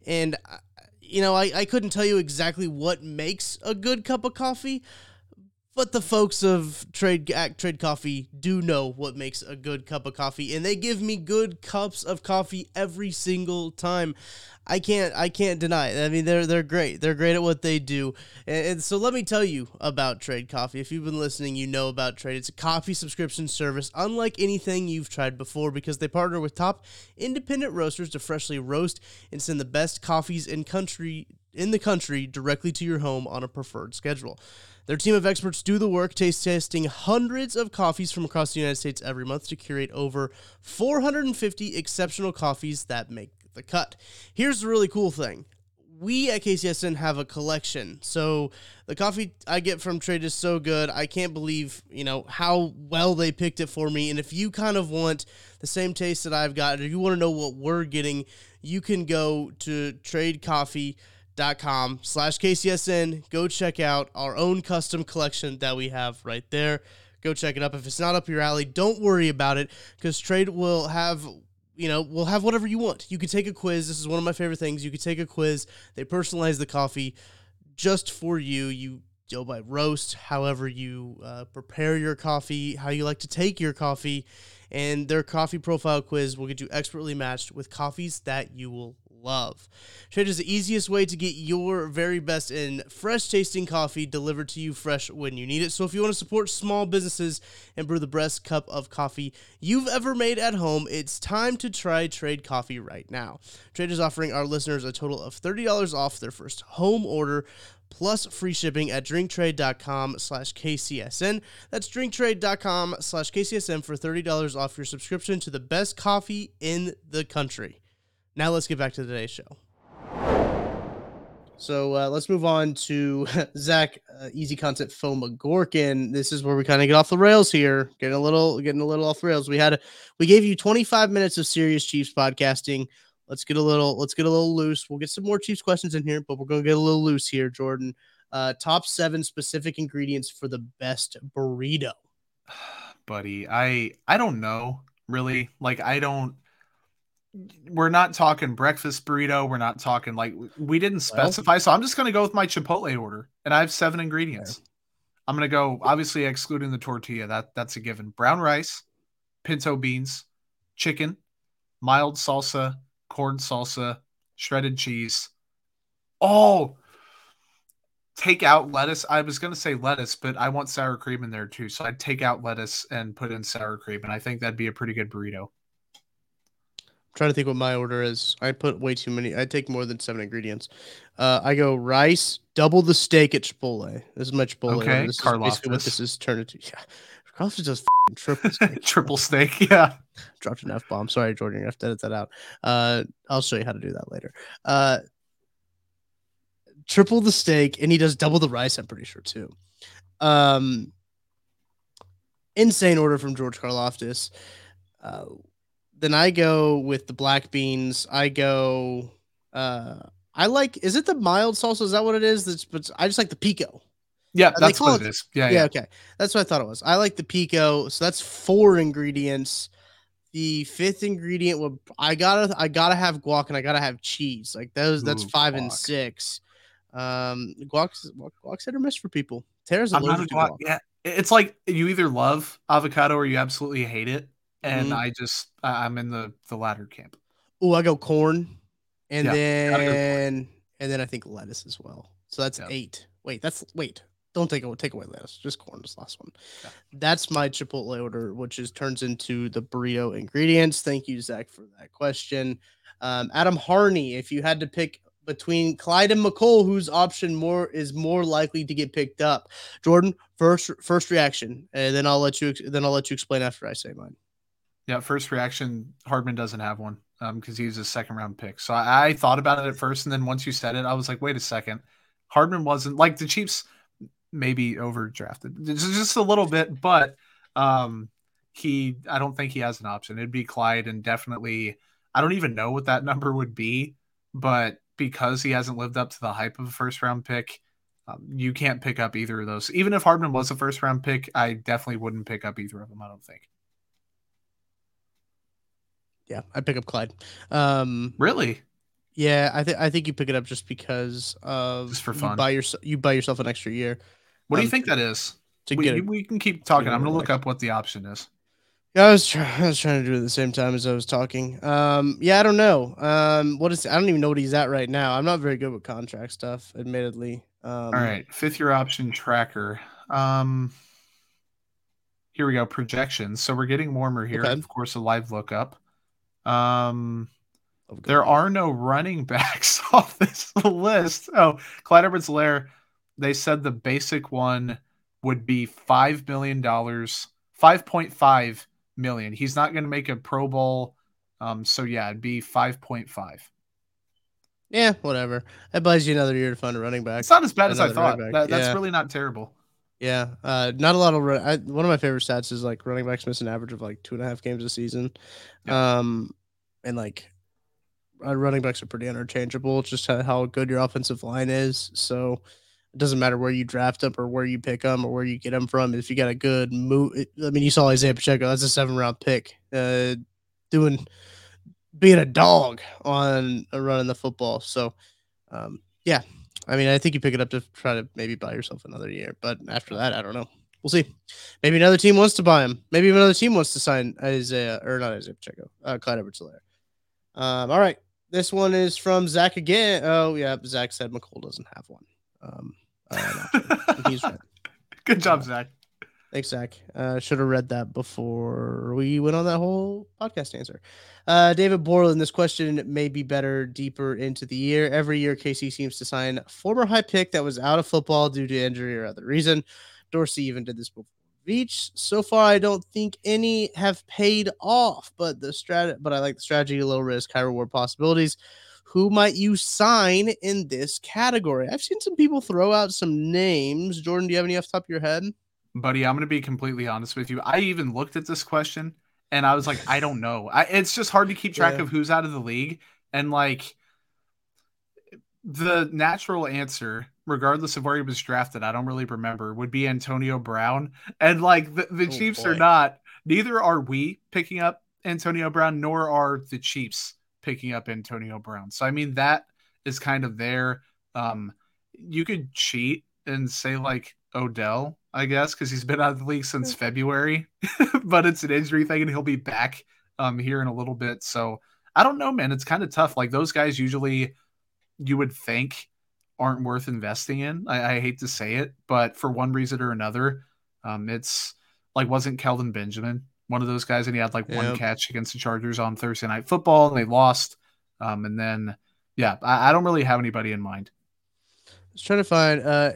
And, uh, you know, I, I couldn't tell you exactly what makes a good cup of coffee. But the folks of Trade Trade Coffee do know what makes a good cup of coffee, and they give me good cups of coffee every single time. I can't I can't deny it. I mean they're they're great. They're great at what they do. And, and, so let me tell you about Trade Coffee. If you've been listening, you know about Trade. It's a coffee subscription service unlike anything you've tried before because they partner with top independent roasters to freshly roast and send the best coffees in country in the country directly to your home on a preferred schedule. Their team of experts do the work, taste testing hundreds of coffees from across the United States every month to curate over 450 exceptional coffees that make the cut. Here's the really cool thing we at KCSN have a collection. So the coffee I get from Trade is so good. I can't believe, you know, how well they picked it for me. And if you kind of want the same taste that I've got, if you want to know what we're getting, you can go to tradecoffee.com slash KCSN. Go check out our own custom collection that we have right there. Go check it up. If it's not up your alley, don't worry about it because Trade will have you know, we'll have whatever you want. You can take a quiz. This is one of my favorite things. You can take a quiz. They personalize the coffee just for you. You go by roast, however you uh, prepare your coffee, how you like to take your coffee, and their coffee profile quiz will get you expertly matched with coffees that you will love. Trade is the easiest way to get your very best in fresh tasting coffee delivered to you fresh when you need it. So if you want to support small businesses and brew the best cup of coffee you've ever made at home, it's time to try Trade Coffee right now. Trade is offering our listeners a total of $30 off their first home order plus free shipping at drinktrade.com slash KCSN. That's drinktrade.com slash KCSN for $30 off your subscription to the best coffee in the country. Now let's get back to today's show. So uh, let's move on to [LAUGHS] Zach, uh, easy Concept Phil McGorkin. This is where we kind of get off the rails here, getting a little, getting a little off the rails. We had, a, we gave you 25 minutes of serious Chiefs podcasting. Let's get a little, let's get a little loose. We'll get some more Chiefs questions in here, but we're gonna get a little loose here, Jordan. Uh, top seven specific ingredients for the best burrito. [SIGHS] Buddy, I I don't know really. Like I don't we're not talking breakfast burrito. We're not talking like we didn't specify. Well, so I'm just going to go with my Chipotle order, and I have seven ingredients. Okay. I'm going to go obviously excluding the tortilla. That that's a given. Brown rice, pinto beans, chicken, mild salsa, corn salsa, shredded cheese. Oh, take out lettuce. I was going to say lettuce, but I want sour cream in there too. So I'd take out lettuce and put in sour cream, and I think that'd be a pretty good burrito trying to think what my order is. I put way too many. I take more than seven ingredients. Uh, I go rice, double the steak at Chipotle. This is my Chipotle. Okay, this Karlaftis. is basically what this is turned into. Yeah, Karlaftis does triple [LAUGHS] steak. triple steak. Yeah, dropped an f bomb. Sorry, Jordan. You have to edit that out. Uh, I'll show you how to do that later. Uh, triple the steak, and he does double the rice. I'm pretty sure too. Um, insane order from George Karlaftis. Uh, then I go with the black beans. I go. Uh, I like. Is it the mild salsa? Is that what it is? That's but I just like the pico. Yeah, that's what it, it is. Yeah, yeah, yeah. Okay, that's what I thought it was. I like the pico. So that's four ingredients. The fifth ingredient would I gotta I gotta have guac and I gotta have cheese. Like those, that's Ooh, five guac. and six. Um, guac's guac's hit or miss for people. Tara's allergic to guac. Yeah, it's like you either love avocado or you absolutely hate it and mm-hmm. I just I'm in the the latter camp. Oh, I go corn, and yeah, then and then I think lettuce as well. So that's yeah. eight. Wait, that's wait. Don't take away take away lettuce. Just corn. This last one. Yeah. That's my Chipotle order, which is turns into the burrito ingredients. Thank you, Zach, for that question. Um, Adam Harney, if you had to pick between Clyde and Mecole, whose option more is more likely to get picked up? Jordan, first first reaction, and then I'll let you then I'll let you explain after I say mine. Yeah, first reaction, Hardman doesn't have one because um, he's a second round pick. So I, I, thought about it at first, and then once you said it, I was like, wait a second, Hardman wasn't like the Chiefs maybe overdrafted just a little bit, but um, he I don't think he has an option. It'd be Clyde, and definitely I don't even know what that [LAUGHS] number would be, but because he hasn't lived up to the hype of a first round pick. Um, you can't pick up either of those. Even if Hardman was a first round pick, I definitely wouldn't pick up either of them. I don't think. Yeah, I pick up Clyde. Um, really? Yeah, I think I think you pick it up just because of just for fun. You buy yourself you buy yourself an extra year. What um, do you um, think that is? To we, get we can keep talking. I'm gonna look up what the option is. Yeah, I was trying. I was trying to do it at the same time as I was talking. Um, yeah, I don't know. Um, what is? I don't even know what he's at right now. I'm not very good with contract stuff, admittedly. Um, All right, fifth year option tracker. Um, here we go. Projections. So we're getting warmer here. Okay. Of course, a live lookup. Um, there are no running [LAUGHS] backs off this list. Oh, Clyde Edwards Helaire, they said the basic one would be $5 million, 5.5 million. He's not going to make a Pro Bowl. Um, so yeah, it'd be 5.5. Yeah, whatever. That buys you another year to find a running back. It's not as bad as I thought. That, that's yeah. really not terrible. Yeah, uh, not a lot of run. I, one of my favorite stats is like running backs miss an average of like two and a half games a season, um, and like uh, running backs are pretty interchangeable. It's just how, good your offensive line is. So it doesn't matter where you draft them or where you pick them or where you get them from. If you got a good move, I mean, you saw Isaiah Pacheco. That's a seven round pick. Uh, doing being a dog on uh, running the football. So, um, yeah, I mean, I think you pick it up to try to maybe buy yourself another year. But after that, I don't know. We'll see. Maybe another team wants to buy him. Maybe another team wants to sign Isaiah or not Isaiah Pacheco, uh, Clyde Edwards-Helaire. Um, all right, this one is from Zach again. Oh yeah, Zach said Mecole doesn't have one. Um, uh, [LAUGHS] he's right. Good job, Zach. Thanks, Zach. Uh, should have read that before we went on that whole podcast answer. Uh, David Borland, this question may be better deeper into the year. Every year, KC seems to sign former high pick that was out of football due to injury or other reason. Dorsey even did this before. Veach. So far, I don't think any have paid off, but the strat, but I like the strategy, low risk, high reward possibilities. Who might you sign in this category? I've seen some people throw out some names. Jordan, do you have any off top of your head? Buddy, I'm going to be completely honest with you. I even looked at this question and I was like, I don't know. I, it's just hard to keep track Yeah. of who's out of the league. And like the natural answer, regardless of where he was drafted, I don't really remember, would be Antonio Brown. And like the, the Oh, Chiefs are not, neither are we picking up Antonio Brown, nor are the Chiefs picking up Antonio Brown. So, I mean, that is kind of there. Um, you could cheat and say like Odell, I guess, because he's been out of the league since February, [LAUGHS] but it's an injury thing and he'll be back um here in a little bit. So I don't know, man. It's kind of tough. Like those guys usually you would think aren't worth investing in. I, I hate to say it, but for one reason or another, um, it's like wasn't Kelvin Benjamin one of those guys, and he had like one catch against the Chargers on Thursday Night Football, and they lost. Um, and then yeah, I, I don't really have anybody in mind. I was trying to find. Uh,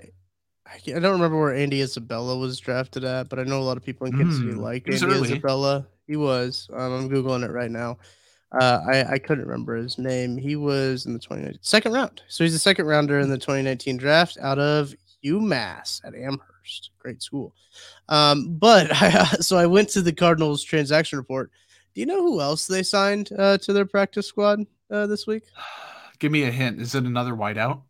I I don't remember where Andy Isabella was drafted at, but I know a lot of people in Kansas City Mm, like Andy early. Isabella. He was. Um, I'm googling it right now. Uh, I I couldn't remember his name. He was in the 2019 second round, so he's the second rounder in the 2019 draft out of UMass at Amherst. Great school. Um, but [LAUGHS] I, so I went to the Cardinals transaction report. Do you know who else they signed uh, to their practice squad uh, this week? [SIGHS] Give me a hint. Is it another whiteout?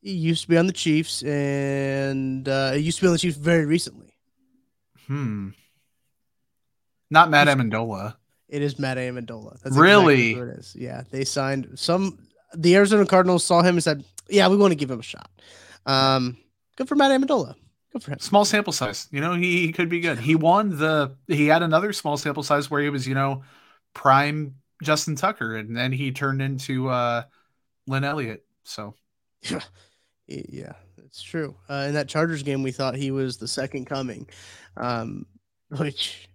He used to be on the Chiefs, and uh, he used to be on the Chiefs very recently. Hmm. Not Matt Ammendola. It is Matt Ammendola. That's Really? exactly it is. Yeah, they signed some. The Arizona Cardinals saw him and said, "Yeah, we want to give him a shot." Um, good for Matt Ammendola. Good for him. Small sample size. You know, he, he could be good. He won the. He had another small sample size where he was, you know, prime Justin Tucker, and then he turned into uh Lynn Elliott. So Y- [LAUGHS] Yeah, it's true. Uh, in that Chargers game, we thought he was the second coming, um, [LAUGHS] which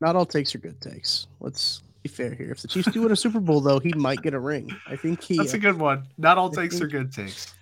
not all takes are good takes. Let's be fair here. If the Chiefs do win a Super Bowl, though, he might get a ring. I think he. that's a good one. Not all I takes are good takes.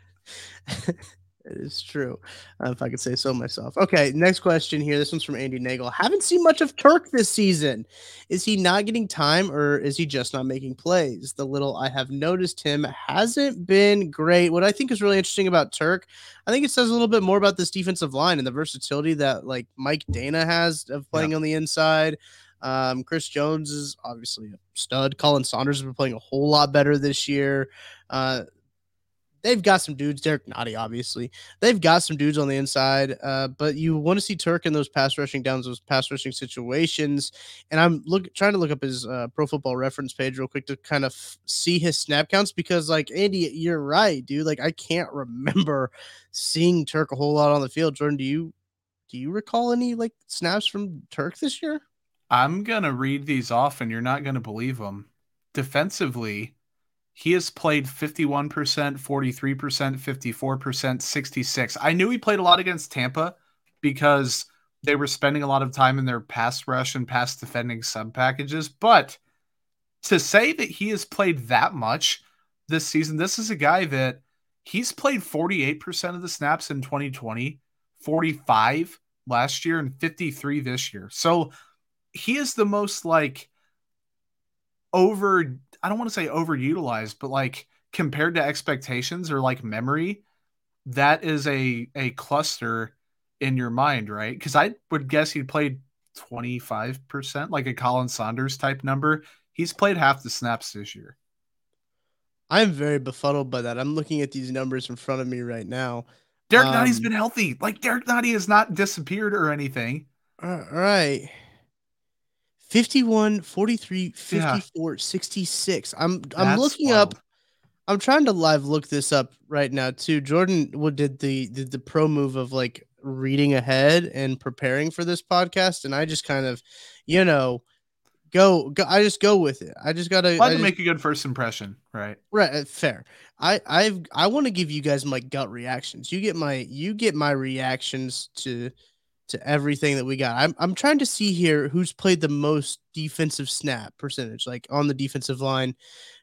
[LAUGHS] It is true, uh, if I could say so myself. Okay, next question here. This one's from Andy Nagel. Haven't seen much of Turk this season. Is he not getting time, or is he just not making plays? The little I have noticed him hasn't been great. What I think is really interesting about Turk, I think it says a little bit more about this defensive line and the versatility that like Mike Danna has of playing on the inside. Um, Chris Jones is obviously a stud. Khalen Saunders has been playing a whole lot better this year. Uh, they've got some dudes. Derek Nnadi, obviously, they've got some dudes on the inside. Uh, but you want to see Turk in those pass rushing downs, those pass rushing situations. And I'm look trying to look up his uh, Pro Football Reference page real quick to kind of f- see his snap counts because, like Andy, you're right, dude. Like I can't remember seeing Turk a whole lot on the field. Jordan, do you do you recall any like snaps from Turk this year? I'm gonna read these off, and you're not gonna believe them. Defensively, he has played 51%, 43%, 54%, 66. I knew he played a lot against Tampa because they were spending a lot of time in their pass rush and pass defending sub packages. But to say that he has played that much this season, this is a guy that he's played 48% of the snaps in 2020, 45 last year, and 53 this year. So he is the most like over I don't want to say overutilized, but like compared to expectations or like memory, that is a a cluster in your mind, right? Because I would guess he played 25%, like a Khalen Saunders type number. He's played half the snaps this year. I'm very befuddled by that. I'm looking at these numbers in front of me right now. Derek um, Nnadi's been healthy. Like Derek Nnadi has not disappeared or anything. All right. 51, 43, 54, yeah. 66. I'm I'm That's looking wild. up I'm trying to live look this up right now too. Jordan what did the did the pro move of like reading ahead and preparing for this podcast, and I just kind of, you know, go, go I just go with it. I just gotta I just, make a good first impression, right? Right, uh, fair. I I've I want to give you guys my gut reactions. You get my you get my reactions to to everything that we got. I'm I'm trying to see here who's played the most defensive snap percentage, like on the defensive line.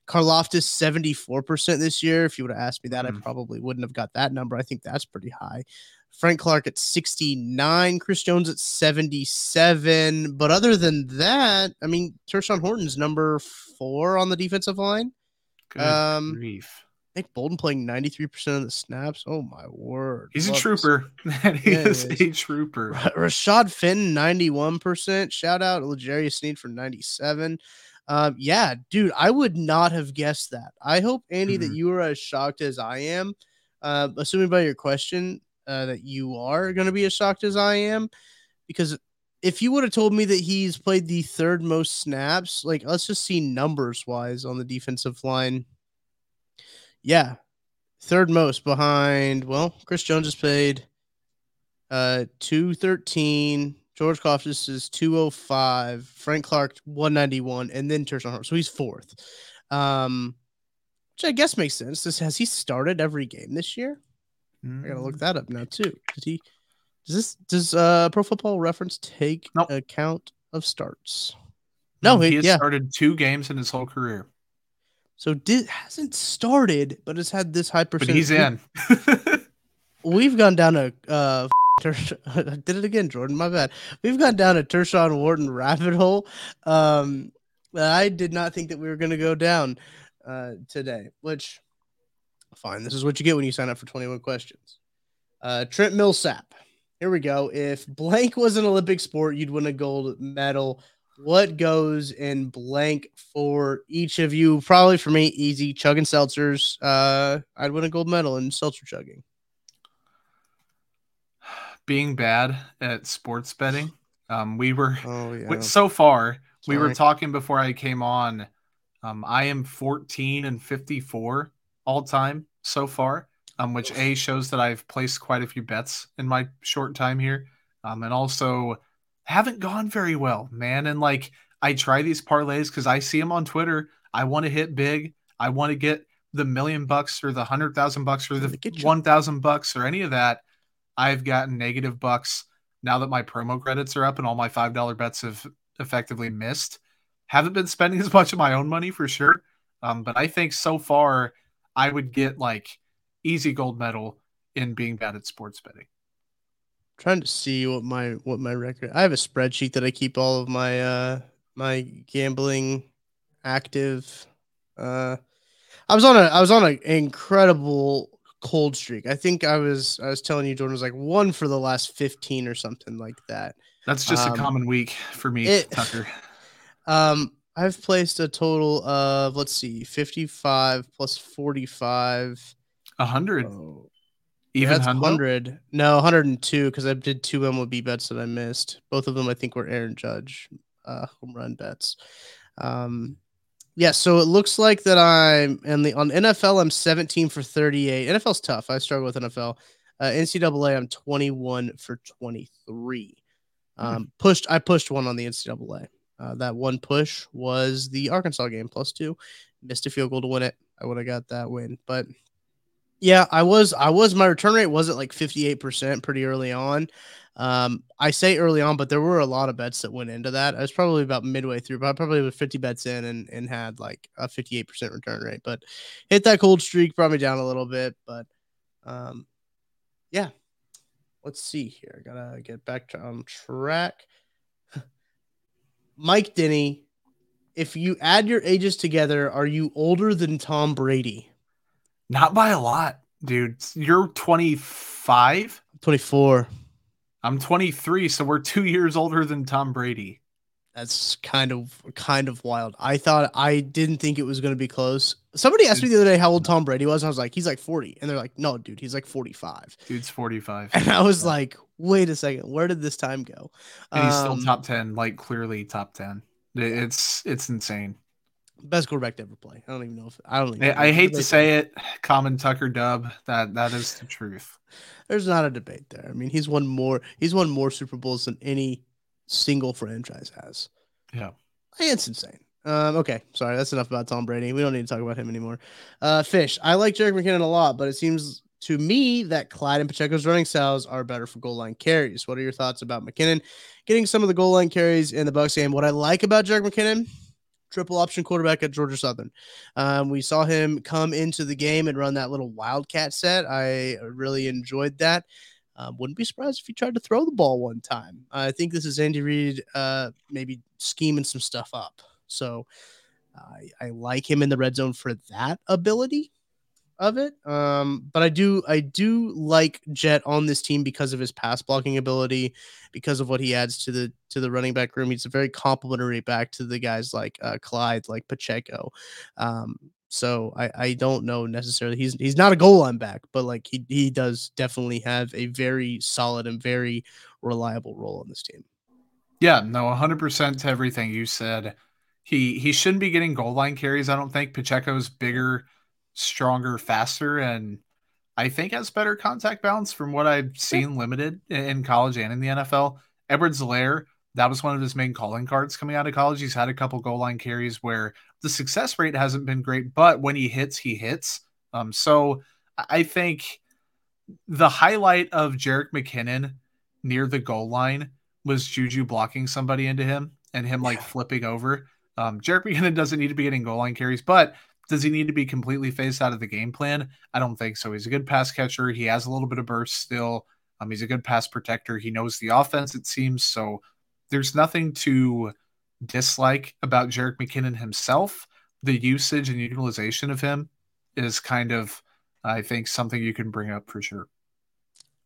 Karlaftis 74% this year. If you would have asked me that, mm. I probably wouldn't have got that number. I think that's pretty high. Frank Clark at 69, Chris Jones at 77. But other than that, I mean, Tershawn Wharton's number four on the defensive line. Good um, grief. Nick Bolton playing 93% of the snaps. Oh my word. He's Love a trooper. [LAUGHS] he yeah, is, is, a trooper. Rashad Fenton, 91%. Shout out L'Jarius Sneed for 97. Um, yeah, dude, I would not have guessed that. I hope Andy mm-hmm. that you are as shocked as I am. Uh, assuming by your question uh, that you are going to be as shocked as I am, because if you would have told me that he's played the third most snaps, like let's just see numbers wise on the defensive line. Yeah, third most behind. Well, Chris Jones has played uh 213 George Karlaftis is 205, Frank Clark 191, and then Tershawn Hart. So he's fourth. Um, which I guess makes sense. This has he started every game this year? Mm. I gotta look mm. that up now too. Did he does this does uh pro football reference take nope. account of starts? No, he, he has yeah. started two games in his whole career. So did hasn't started, but has had this high percentage. But he's in. We've gone down a uh [LAUGHS] I [LAUGHS] did it again, Jordan. My bad. We've gone down a Tershawn Wharton rabbit hole. Um, I did not think that we were going to go down uh, today, which fine. This is what you get when you sign up for 21 questions. Uh, Trent Millsap. Here we go. If blank was an Olympic sport, you'd win a gold medal. What goes in blank for each of you? Probably for me, easy chugging seltzers. Uh, I'd win a gold medal in seltzer chugging [SIGHS] being bad at sports betting. Um, we were [LAUGHS] oh, yeah. so far Sorry. we were talking before I came on. Um, I am 14 and 54 all time so far, um, which a shows that I've placed quite a few bets in my short time here, um, and also haven't gone very well, man. And like I try these parlays because I see them on Twitter. I want to hit big. I want to get the million bucks or the hundred thousand bucks or the one thousand bucks or any of that. I've gotten negative bucks now that my promo credits are up and all my $5 bets have effectively missed. Haven't been spending [LAUGHS] as much of my own money for sure. Um, but I think so far I would get like easy gold medal in being bad at sports betting. Trying to see what my what my record. I have a spreadsheet that I keep all of my uh my gambling active. Uh I was on a I was on an incredible cold streak. I think I was I was telling you Jordan was like one for the last 15 or something like that. That's just um, a common week for me, it, Tucker. [LAUGHS] Um I've placed a total of let's see 55 plus 45 100. Oh, Even that's 100. No, 102 because I did two MLB bets that I missed. Both of them I think were Aaron Judge uh home run bets. Um yeah, so it looks like that I'm and the on NFL I'm 17 for 38. NFL's tough. I struggle with NFL. Uh, NCAA I'm 21 for 23. Um, mm-hmm. pushed I pushed one on the NCAA. Uh, that one push was the Arkansas game plus two. Missed a field goal to win it. I would have got that win, but yeah, I was I was my return rate wasn't like 58% pretty early on. Um, I say early on, but there were a lot of bets that went into that. I was probably about midway through, but I probably was 50 bets in and, and had like a 58% return rate. But hit that cold streak, brought me down a little bit. But um, yeah, let's see here. I gotta get back to on track. [SIGHS] Mike Denny, if you add your ages together, are you older than Tom Brady? Not by a lot, dude. You're 25. 24. I'm 23, so we're two years older than Tom Brady. That's kind of kind of wild. I thought I didn't think it was going to be close. Somebody asked me the other day how old Tom Brady was. and I was like, he's like 40, and they're like, no, dude, he's like 45. Dude's 45. [LAUGHS] And I was like, wait a second, where did this time go? And he's still um, top 10, like clearly top 10. It's it's insane. Best quarterback to ever play. I don't even know if I don't. I, I hate to say it, common Tucker Dub. That that is the truth. There's not a debate there. I mean, he's won more. He's won more Super Bowls than any single franchise has. Yeah. It's insane. Um, okay, sorry, that's enough about Tom Brady. We don't need to talk about him anymore. Uh, Fish, I like Jerick McKinnon a lot, but it seems to me that Clyde and Pacheco's running styles are better for goal line carries. What are your thoughts about McKinnon getting some of the goal line carries in the Bucs game? What I like about Jerick McKinnon, triple option quarterback at Georgia Southern. Um, we saw him come into the game and run that little wildcat set. I really enjoyed that. Um, wouldn't be surprised if he tried to throw the ball one time. I think this is Andy Reid uh, maybe scheming some stuff up. So I, I like him in the red zone for that ability of it. Um, but I do I do like Jet on this team because of his pass blocking ability, because of what he adds to the to the running back room. He's a very complimentary back to the guys like uh, Clyde, like Pacheco. Um, so I, I don't know necessarily. He's he's not a goal line back, but like he he does definitely have a very solid and very reliable role on this team. Yeah, no, 100% to everything you said. He he shouldn't be getting goal line carries. I don't think Pacheco's bigger, stronger, faster, and I think has better contact balance from what I've seen limited in college and in the NFL. Edwards-Helaire that was one of his main calling cards coming out of college. He's had a couple goal line carries where the success rate hasn't been great, but when he hits, he hits. Um, so I think the highlight of Jerick McKinnon near the goal line was Juju blocking somebody into him and him like flipping over. Um, Jerick McKinnon doesn't need to be getting goal line carries, but does he need to be completely phased out of the game plan? I don't think so. He's a good pass catcher. He has a little bit of burst still. Um, he's a good pass protector. He knows the offense, it seems. So there's nothing to dislike about Jerick McKinnon himself. The usage and utilization of him is kind of, I think, something you can bring up for sure.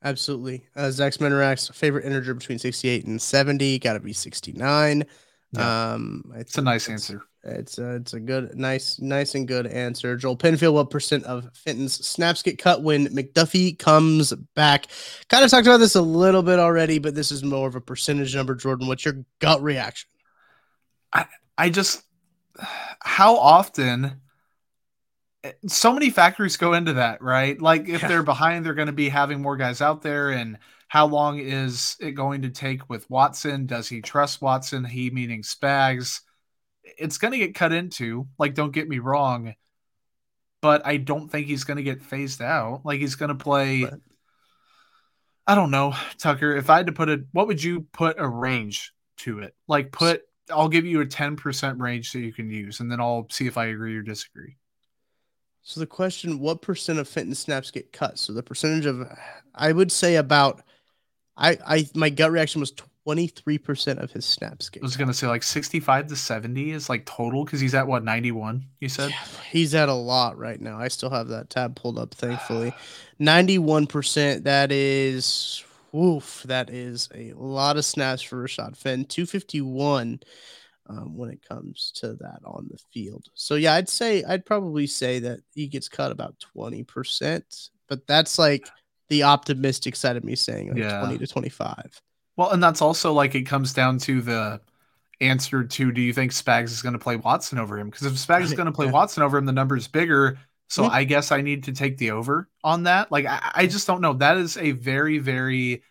Absolutely. Uh, Zach Minerax, favorite integer between 68 and 70, got to be 69. Yeah. Um, it's a nice answer. It's a, it's a good, nice, nice and good answer. Joel Penfield, what percent of Fenton's snaps get cut when McDuffie comes back? Kind of talked about this a little bit already, but this is more of a percentage number. Jordan, what's your gut reaction? I, I just, how often, eh, so many factors go into that, right? Like if yeah. they're behind, they're going to be having more guys out there. And how long is it going to take with Watson? Does he trust Watson? He meaning Spags it's going to get cut into. Like, don't get me wrong, but I don't think he's going to get phased out. Like, he's going to play. Right. I don't know, Tucker. If I had to put it, what would you put a range to it? Like, put. I'll give you a ten percent range that you can use, and then I'll see if I agree or disagree. So the question: What percent of Fenton snaps get cut? So the percentage of, I would say about, I I my gut reaction was 23% of his snaps. I was going to say like 65 to 70 is like total because he's at what, 91, you said? Yeah, he's at a lot right now. I still have that tab pulled up, thankfully. [SIGHS] 91%, that is, woof, that is a lot of snaps for Rashad Fenton. 251 um, when it comes to that on the field. So yeah, I'd say, I'd probably say that he gets cut about 20%, but that's like the optimistic side of me saying like yeah. 20 to 25. Well, and that's also like it comes down to the answer to do you think Spags is going to play Watson over him? Because if Spags is going to play yeah. Watson over him, the number is bigger. So I guess I need to take the over on that. Like I, I just don't know. That is a very, very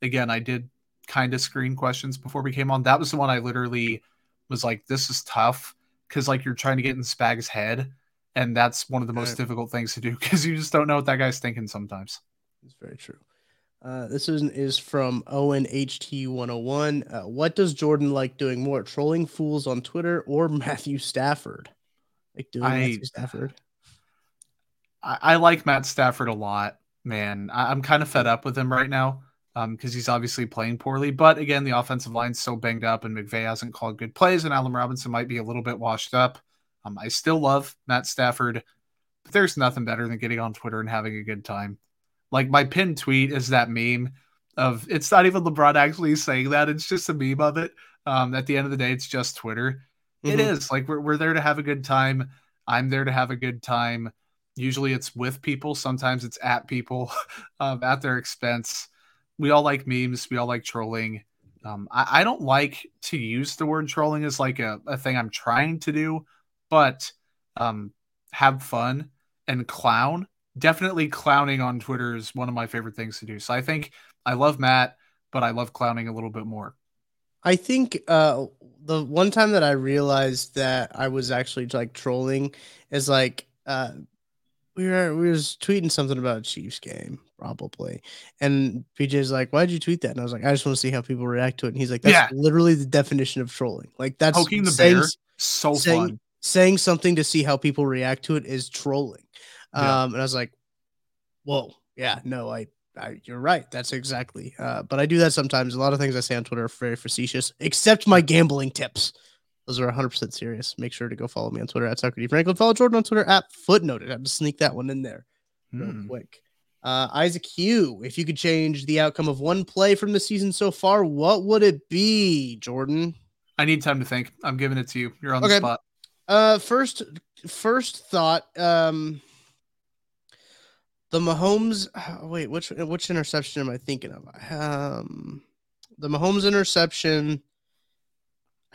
again, I did kind of screen questions before we came on. That was the one I literally was like, this is tough. Cause like you're trying to get in Spags' head. And that's one of the most right. difficult things to do because you just don't know what that guy's thinking sometimes. It's very true. Uh, this is, is from ONHT101. Uh, what does Jordan like doing more, trolling fools on Twitter or [LAUGHS] Matthew Stafford? Like doing I, Matthew Stafford. I, I, like Matt Stafford a lot, man. I, am kind of fed up with him right now because um, he's obviously playing poorly. But again, the offensive line's so banged up, and McVay hasn't called good plays, and Allen Robinson might be a little bit washed up. Um, I still love Matt Stafford. But there's nothing better than getting on Twitter and having a good time. Like my pinned tweet is that meme of it's not even LeBron actually saying that; it's just a meme of it. Um, at the end of the day, it's just Twitter. Mm-hmm. It is like we're we're there to have a good time. I'm there to have a good time. Usually, it's with people. Sometimes it's at people [LAUGHS] um, at their expense. We all like memes. We all like trolling. Um, I, I, don't like to use the word trolling as like a, a thing I'm trying to do, but um, have fun and clown. Definitely clowning on Twitter is one of my favorite things to do. So I think I love Matt, but I love clowning a little bit more. I think uh, the one time that I realized that I was actually like trolling is like uh, we were we was tweeting something about a Chiefs game probably, and PJ's like, "Why'd you tweet that?" And I was like, "I just want to see how people react to it." And he's like, "That's yeah. literally the definition of trolling. Like that's poking the saying, bear. So saying, fun. Saying something to see how people react to it is trolling." Yeah. Um, and I was like, "Whoa, yeah, no, I I, you're right. That's exactly. Uh, but I do that sometimes. A lot of things I say on Twitter are very facetious, except my gambling tips. Those are 100% serious. Make sure to go follow me on Twitter at Socrates Franklin. Follow Jordan on Twitter at Footnoted. I have to sneak that one in there real hmm. quick. Uh, Isaac Hugh, if you could change the outcome of one play from the season so far, what would it be, Jordan? I need time to think. I'm giving it to you. You're on okay. the spot. Uh, first, first thought. Um, the Mahomes. [SIGHS] Wait, which which interception am I thinking of? Um, the Mahomes interception.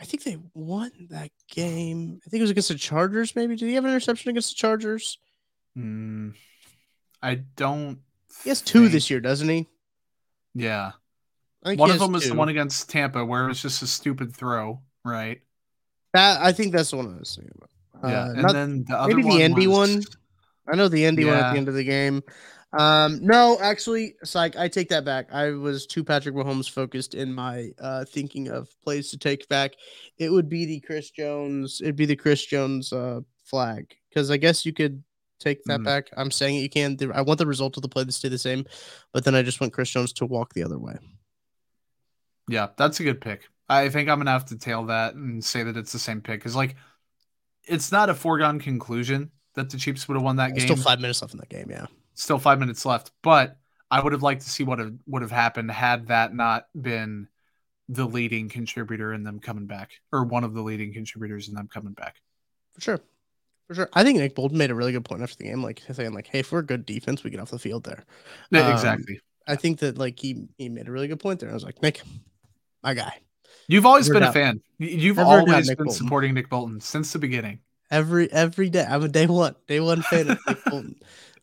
I think they won that game. I think it was against the Chargers. Maybe did he have an interception against the Chargers? Mm, I don't. He has two think... this year, doesn't he? Yeah. One of them was the one against Tampa where it was just a stupid throw, right? That I think that's the one I was thinking about. Yeah, uh, and not, then the other maybe the Indy was... one. I know the Indy yeah. one at the end of the game. Um, no, actually, psych, I take that back. I was too Patrick Mahomes focused in my uh, thinking of plays to take back. It would be the Chris Jones. It'd be the Chris Jones uh, flag because I guess you could take that mm. back. I'm saying it, you can. I want the result of the play to stay the same, but then I just want Chris Jones to walk the other way. Yeah, that's a good pick. I think I'm gonna have to tail that and say that it's the same pick because like it's not a foregone conclusion that the Chiefs would have won that game. Still five minutes left in that game. Yeah. Still five minutes left, but I would have liked to see what have, would have happened had that not been the leading contributor in them coming back, or one of the leading contributors in them coming back. For sure. For sure. I think Nick Bolton made a really good point after the game, like saying, like, hey, if we're a good defense, we get off the field there. Yeah, um, exactly. I think that like he he made a really good point there. I was like, Nick, my guy. You've always Never been doubt. a fan. You've Never always been Bolton. supporting Nick Bolton since the beginning. Every every day. I'm a day one, day one fan of Nick [LAUGHS] Bolton.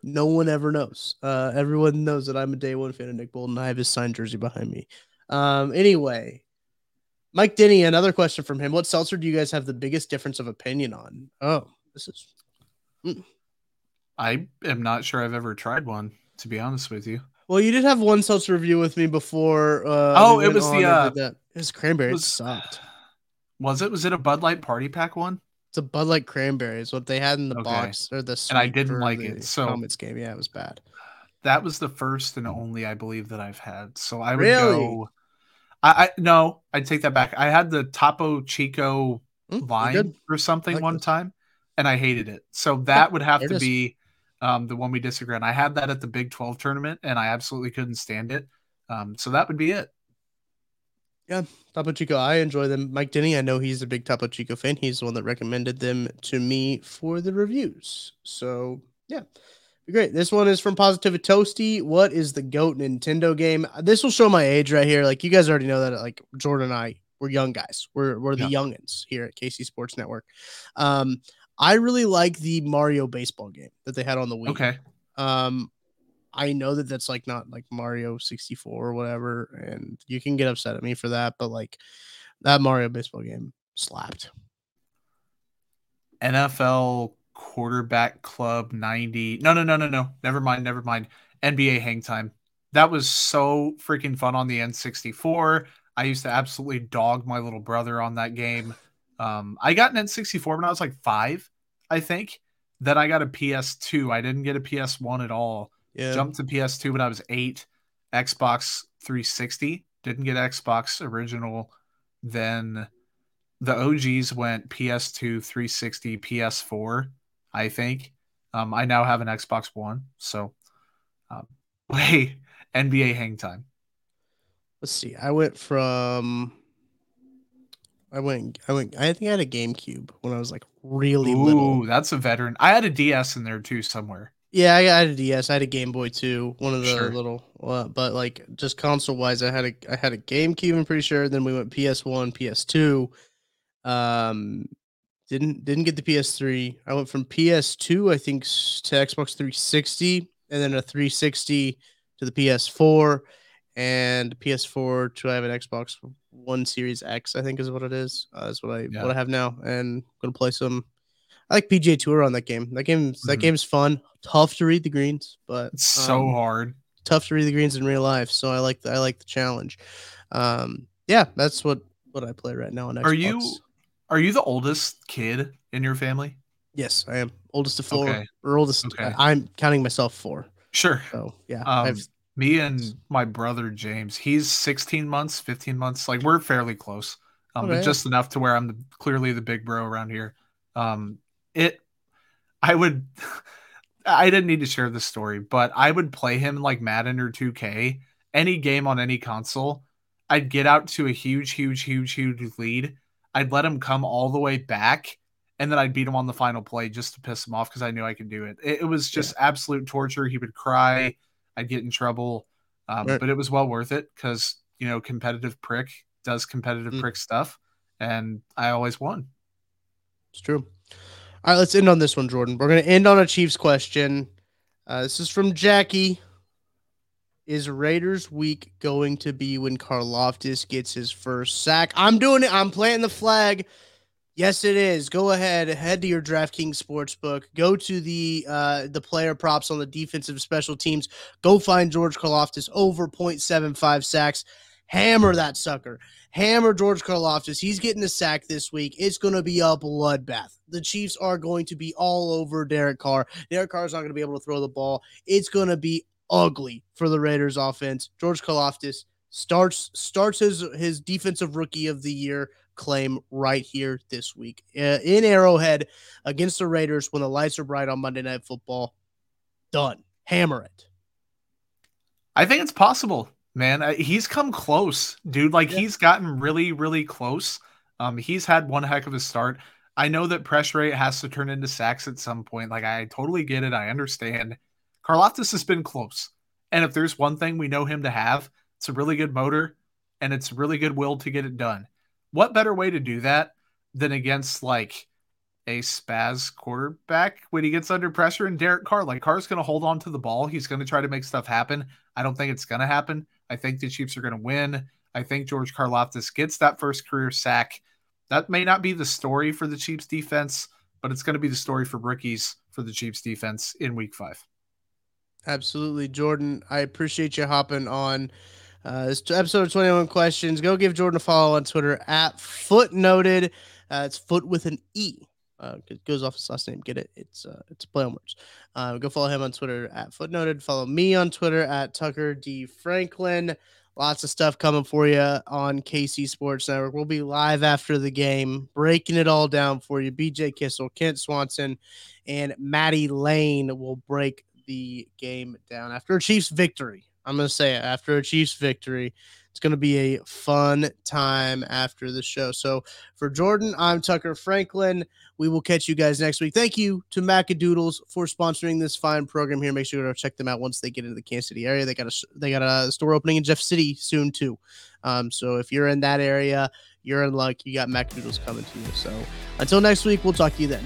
No one ever knows. Uh, everyone knows that I'm a day one fan of Nick Bolton. I have his signed jersey behind me. Um, anyway, Mike Denny, another question from him. What seltzer do you guys have the biggest difference of opinion on? Oh, this is. Mm. I am not sure I've ever tried one, to be honest with you. Well, you did have one seltzer review with me before. Uh, oh, it was the. Uh, it was cranberry. Was, it sucked. Was it? Was it a Bud Light Party Pack one? It's a Bud Light cranberry is what they had in the okay. box or the and I didn't like it. So Comets game, yeah, it was bad. That was the first and only I believe that I've had. So I would really? go. I, I no, I take that back. I had the Topo Chico mm, Lime or something like one this. time, and I hated it. So that would have to be um, the one we disagree on. I had that at the Big Twelve tournament, and I absolutely couldn't stand it. Um, so that would be it. Yeah, Topo Chico, I enjoy them. Mike Denny, I know he's a big Topo Chico fan. He's the one that recommended them to me for the reviews. So yeah, great. This one is from Positive Toasty. What is the GOAT Nintendo game? This will show my age right here. Like you guys already know that. Like Jordan and I, we're young guys. We're we're the yeah. youngins here at KC Sports Network. Um, I really like the Mario baseball game that they had on the Wii. Okay. Um, I know that that's like not like Mario 64 or whatever, and you can get upset at me for that, but like that Mario baseball game slapped. NFL quarterback club 90. No, no, no, no, no. Never mind, never mind. NBA hang time. That was so freaking fun on the N64. I used to absolutely dog my little brother on that game. Um, I got an N64 when I was like five, I think. Then I got a PS2. I didn't get a PS1 at all. Yeah. Jumped to PS2 when I was eight. Xbox 360. Didn't get Xbox original. Then the OGs went PS2, 360, PS4, I think. Um, I now have an Xbox One, so um, [LAUGHS] play NBA Hang Time. Let's see. I went from. I went. I went. I think I had a GameCube when I was like really Ooh, little. that's a veteran. I had a DS in there too somewhere. Yeah, I had a DS. I had a Game Boy too. One of the Sure. little, uh, but like just console wise, I had a I had a GameCube. I'm pretty sure. Then we went PS One, PS2. Um, didn't didn't get the PS3. I went from PS2, I think, to Xbox 360, and then a 360 to the PS4, and PS4 to I have an Xbox One Series X. I think is what it is. Uh, is what I Yeah. what I have now, and gonna play some. I like PGA Tour on that game. That game's that Mhm. game's fun. Tough to read the greens, but It's so um, hard. tough to read the greens in real life. So I like the I like the challenge. Um, yeah, that's what what I play right now on Xbox. Are you are you the oldest kid in your family? Yes, I am oldest of four, Okay. or oldest. Okay. I, am counting myself four. Sure. So yeah, Um, me and my brother James, he's 16 months, 15 months. Like we're fairly close, um, Okay. but just enough to where I'm the, clearly the big bro around here. Um, it, I would, [LAUGHS] I didn't need to share this story, but I would play him like Madden or 2K, any game on any console. I'd get out to a huge, huge, huge, huge lead. I'd let him come all the way back, and then I'd beat him on the final play just to piss him off because I knew I could do it. It, it was just absolute torture. He would cry. I'd get in trouble, um, Right. but it was well worth it because you know competitive prick does competitive Mm. prick stuff, and I always won. It's true. All right, let's end on this one, Jordan. We're gonna end on a Chiefs question. Uh, this is from Jackie. Is Raiders week going to be when Karlaftis gets his first sack? I'm doing it. I'm planting the flag. Yes, it is. Go ahead, head to your DraftKings sportsbook. Go to the uh, the player props on the defensive special teams. Go find George Karlaftis over 0.75 sacks. Hammer that sucker. Hammer George Karlaftis. He's getting a sack this week. It's going to be a bloodbath. The Chiefs are going to be all over Derek Carr. Derek Carr is not going to be able to throw the ball. It's going to be ugly for the Raiders offense. George Karlaftis starts starts his his defensive rookie of the year claim right here this week uh, in Arrowhead against the Raiders when the lights are bright on Monday Night Football. Done. Hammer it. I think it's possible, man. I, he's come close, dude. Like Yeah. he's gotten really, really close. Um, he's had one heck of a start. I know that pressure rate has to turn into sacks at some point. Like I totally get it. I understand. Karlaftis has been close, and if there's one thing we know him to have, it's a really good motor, and it's really good will to get it done. What better way to do that than against like a spaz quarterback when he gets under pressure and Derek Carr? Like Carr's going to hold on to the ball. He's going to try to make stuff happen. I don't think it's going to happen. I think the Chiefs are going to win. I think George Karlaftis gets that first career sack. That may not be the story for the Chiefs defense, but it's going to be the story for rookies for the Chiefs defense in week five. Absolutely, Jordan. I appreciate you hopping on uh, this episode of 21 Questions. Go give Jordan a follow on Twitter at footnoted. Uh, it's foot with an E. Uh, it goes off his last name. Get it? It's uh, it's play on words. Uh, go follow him on Twitter at footnoted. Follow me on Twitter at Tucker D Franklin. Lots of stuff coming for you on KC Sports Network. We'll be live after the game, breaking it all down for you. BJ Kissel, Kent Swanson, and Maddie Lane will break the game down after a Chiefs victory. I'm going to say it after a Chiefs victory. It's going to be a fun time after the show. So for Jordan, I'm Tucker Franklin. We will catch you guys next week. Thank you to Macadoodles for sponsoring this fine program here. Make sure to check them out once they get into the Kansas City area. They got a they got a store opening in Jeff City soon too. Um, so if you're in that area, you're in luck. You got Macadoodles coming to you. So until next week, we'll talk to you then.